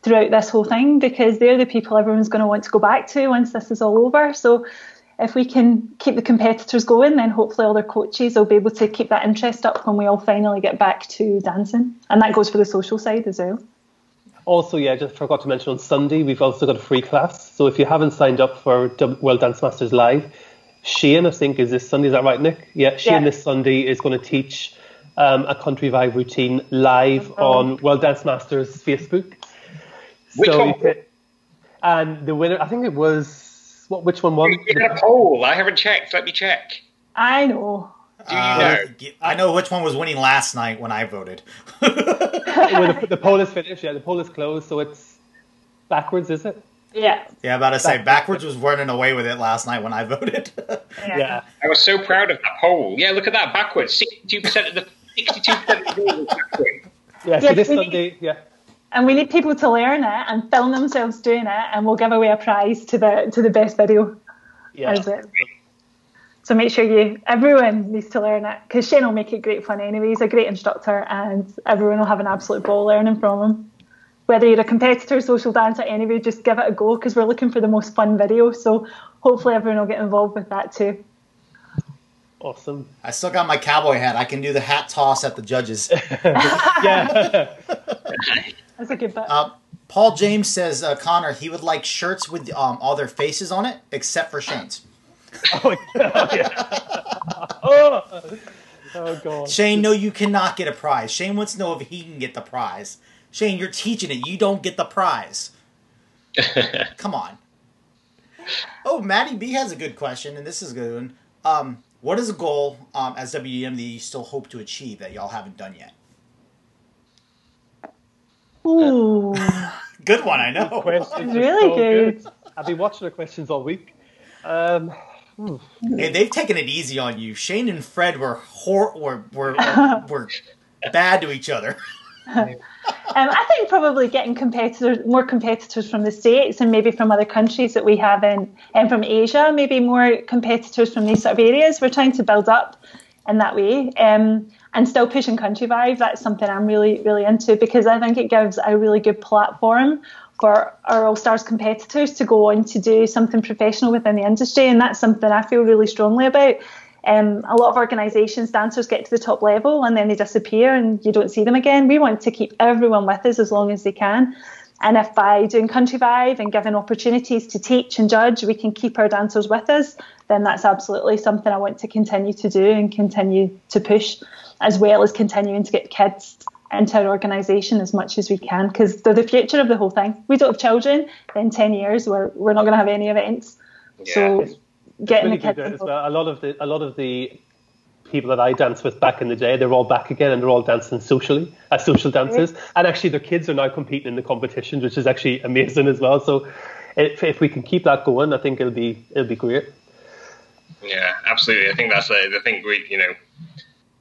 throughout this whole thing because they're the people everyone's going to want to go back to once this is all over. So if we can keep the competitors going, then hopefully all their coaches will be able to keep that interest up when we all finally get back to dancing. And that goes for the social side as well.
also, yeah, I just forgot to mention on Sunday we've also got a free class. So if you haven't signed up for W- World Dance Masters Live, Shane, I think, is this Sunday. Is that right, Nick? Yeah, Shane
Yeah.
this Sunday is going to teach um, a country vibe routine live
Oh.
on World Dance Masters Facebook.
Which
so
one?
can- and the winner, I think it was what? Which one won?
You got a poll. I haven't checked. Let me check.
I know.
Do you
Uh,
know?
I know which one was winning last night when I voted.
Well, the, the poll is finished. Yeah, the poll is closed. So it's backwards, is it?
Yeah.
yeah, about to say backwards was running away with it last night when I voted.
Yeah.
Yeah.
I was so proud of that poll. Yeah, look at that backwards. Sixty-two percent of the sixty-two percent of the vote was backwards.
Yeah. So
Yes,
this
we
Sunday, yeah.
And we need people to learn it and film themselves doing it, and we'll give away a prize to the to the best video.
Yeah.
So make sure you everyone needs to learn it because Shane will make it great fun anyway. He's a great instructor, and everyone will have an absolute ball learning from him. Whether you're a competitor, social dancer, anyway, just give it a go because we're looking for the most fun video. So hopefully everyone will get involved with that too.
Awesome.
I still got my cowboy hat. I can do the hat toss at the judges.
Yeah.
That's a good bit.
Uh, Paul James says, uh, Conor, he would like shirts with um, all their faces on it, except for Shane's.
oh, yeah. oh. oh God.
Shane, no, you cannot get a prize. Shane wants to know if he can get the prize. Shane, you're teaching it. You don't get the prize. Come on. Oh, Maddie B has a good question, and this is a good one. Um, what is a goal um, as WDM that you still hope to achieve that y'all haven't done yet?
Ooh,
Good one, I know.
Questions are
Really
so
good.
I've been watching the questions all week. Um,
Hey, they've taken it easy on you. Shane and Fred were hor- were were, were bad to each other.
Um, I think probably getting competitors, more competitors from the states and maybe from other countries that we have in, and from Asia, maybe more competitors from these sort of areas. We're trying to build up in that way, um, and still pushing country vibe. That's something I'm really, really into because I think it gives a really good platform for our All Stars competitors to go on to do something professional within the industry, and that's something I feel really strongly about. Um, a lot of organisations, dancers get to the top level and then they disappear and you don't see them again. We want to keep everyone with us as long as they can. And if by doing Country Vibe and giving opportunities to teach and judge, we can keep our dancers with us, then that's absolutely something I want to continue to do and continue to push, as well as continuing to get kids into our organisation as much as we can, because they're the future of the whole thing. We don't have children, then 10 years, we're, we're not going to have any events. Yeah. So getting
really
the kids.
Well. A lot of the a lot of the people that I danced with back in the day, they're all back again and they're all dancing socially as social dancers. And actually, their kids are now competing in the competitions, which is actually amazing as well. So, if, if we can keep that going, I think it'll be it'll be great.
Yeah, absolutely. I think that's the thing. We you know.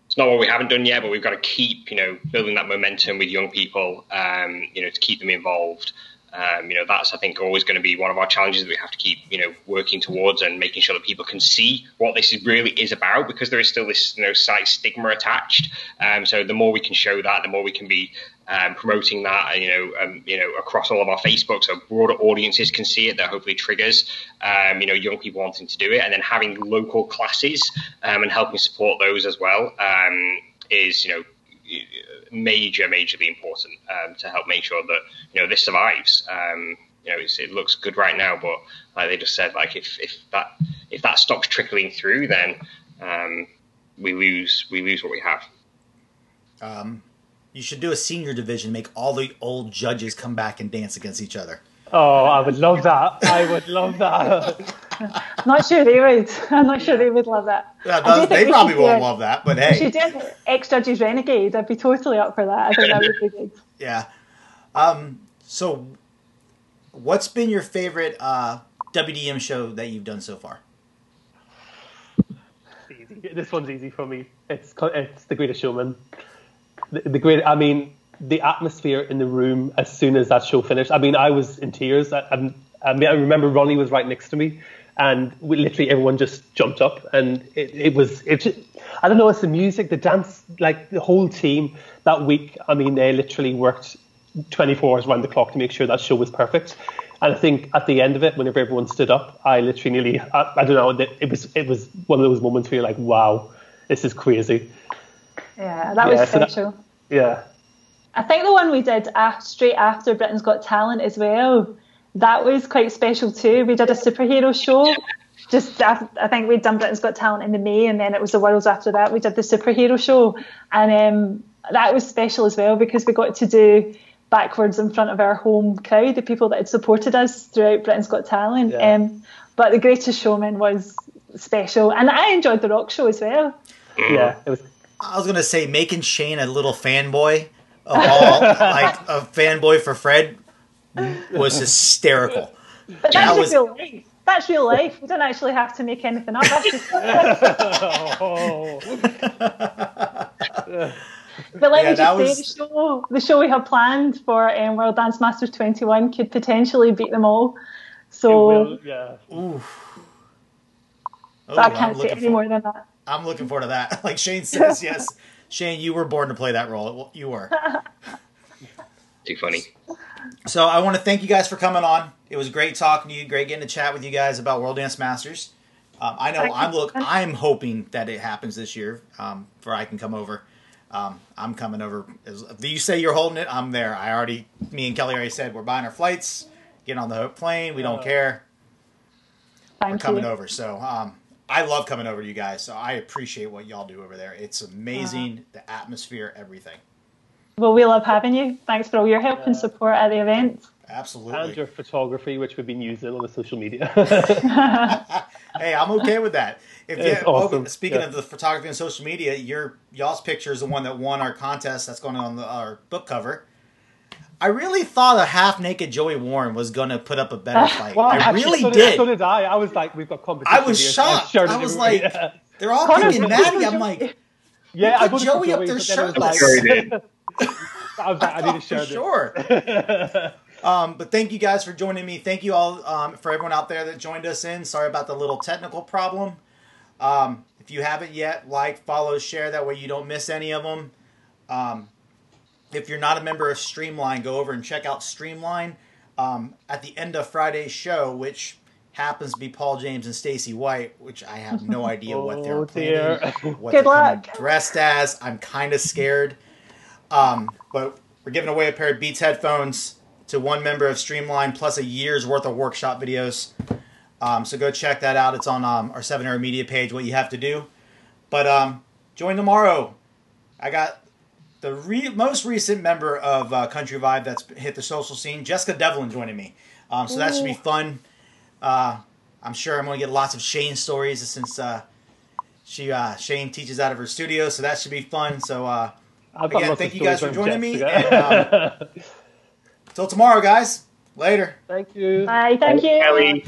It's not what we haven't done yet, but we've got to keep, you know, building that momentum with young people, um, you know, to keep them involved. Um, you know, that's I think always going to be one of our challenges that we have to keep, you know, working towards and making sure that people can see what this is really is about because there is still this, you know, slight stigma attached. Um, so the more we can show that, the more we can be um, promoting that, you know, um, you know, across all of our Facebook, so broader audiences can see it. That hopefully triggers, um, you know, young people wanting to do it, and then having local classes um, and helping support those as well is, you know major, majorly important um, to help make sure that you know this survives. Um, you know, it looks good right now, but like they just said, like if, if that if that stops trickling through, then um, we lose we lose what we have.
Um, you should do a senior division, make all the old judges come back and dance against each other.
Oh, I would love that. I would love that.
I'm not sure they would. I'm not sure they would love that.
Yeah, they probably won't love that, but hey.
If she did ex judges renegade, I'd be totally up for that. I think that would be good.
Yeah. Um, so, what's been your favorite uh, WDM show that you've done so far?
Easy. This one's easy for me. It's it's the Greatest Showman. The, the great. I mean, the atmosphere in the room as soon as that show finished. I mean, I was in tears. I, I, I mean, I remember Ronnie was right next to me, and we, literally everyone just jumped up, and it, it was it. Just, I don't know, it's the music, the dance, like the whole team that week. I mean, they literally worked 24 hours around the clock to make sure that show was perfect. And I think at the end of it, whenever everyone stood up, I literally nearly, I, I don't know, it was it was one of those moments where you're like, wow, this is crazy.
Yeah, that was yeah, special. So
that, yeah.
I think the one we did after, straight after Britain's Got Talent as well that was quite special too. We did a superhero show. Just after, I think we'd done Britain's Got Talent in the May, and then it was the Worlds after that. We did the superhero show, and um, that was special as well because we got to do backwards in front of our home crowd, the people that had supported us throughout Britain's Got Talent. Yeah. Um, but the Greatest Showman was special, and I enjoyed the rock show as well.
Yeah, it was.
I was gonna say making Shane a little fanboy of all, like a fanboy for Fred was hysterical.
But that's that was, real life. That's real life. We don't actually have to make anything up. That's just. oh. But let yeah, me just say, was... the show, the show we have planned for um, World Dance Masters 21 could potentially beat them all. So,
will, yeah.
Oof.
So I can't say any for, more than that.
I'm looking forward to that. Like Shane says, yes. Shane, you were born to play that role. You were.
Too funny.
So I want to thank you guys for coming on. It was great talking to you. Great getting to chat with you guys about World Dance Masters. Um, I know I'm look. I'm hoping that it happens this year. Um, for I can come over. Um, I'm coming over. If you say you're holding it, I'm there. I already. Me and Kelly already said we're buying our flights. Getting on the plane. We don't uh, care.
Thank
we're coming
you.
over. So um, I love coming over to you guys. So I appreciate what y'all do over there. It's amazing. Uh-huh. The atmosphere, everything.
Well, we love having you. Thanks for all your help and support at the event.
Absolutely.
And your photography, which we've been using on the social media.
hey, I'm okay with that. If you, awesome. oh, speaking yeah. of the photography and social media, your y'all's picture is the one that won our contest. That's going on the, our book cover. I really thought a half naked Joey Warren was going to put up a better fight. well, I really
so
did, did.
So did I. I was like, we've got competition.
I was
here.
shocked. I, I was like, they're all picking Maddie. I'm like,
yeah, I
put Joey, Joey up there shirtless.
I was like, I need to share
Sure. um, but thank you guys for joining me. Thank you all um, for everyone out there that joined us in. Sorry about the little technical problem. Um, if you haven't yet, like, follow, share. That way you don't miss any of them. Um, if you're not a member of Streamline, go over and check out Streamline. um, at the end of Friday's show, which happens to be Paul James and Stacy White, which I have no idea what they're
Oh,
planning,
dear.
what
Good
they're
luck.
dressed as. I'm kind of scared. Um, but we're giving away a pair of Beats headphones to one member of Streamline, plus a year's worth of workshop videos. Um, so go check that out. It's on um, our Seven Hour Media page. What you have to do, but um, join tomorrow. I got the re- most recent member of uh, Country Vibe that's hit the social scene, Jessica Devlin, joining me. Um, so that should be fun. Uh, I'm sure I'm going to get lots of Shane stories since uh, she uh, Shane teaches out of her studio, so that should be fun. So uh,
I've got
Again, thank you guys for
on
joining me,
Until um,
till tomorrow, guys. Later.
Thank you.
Bye. Thank you.
Kelly.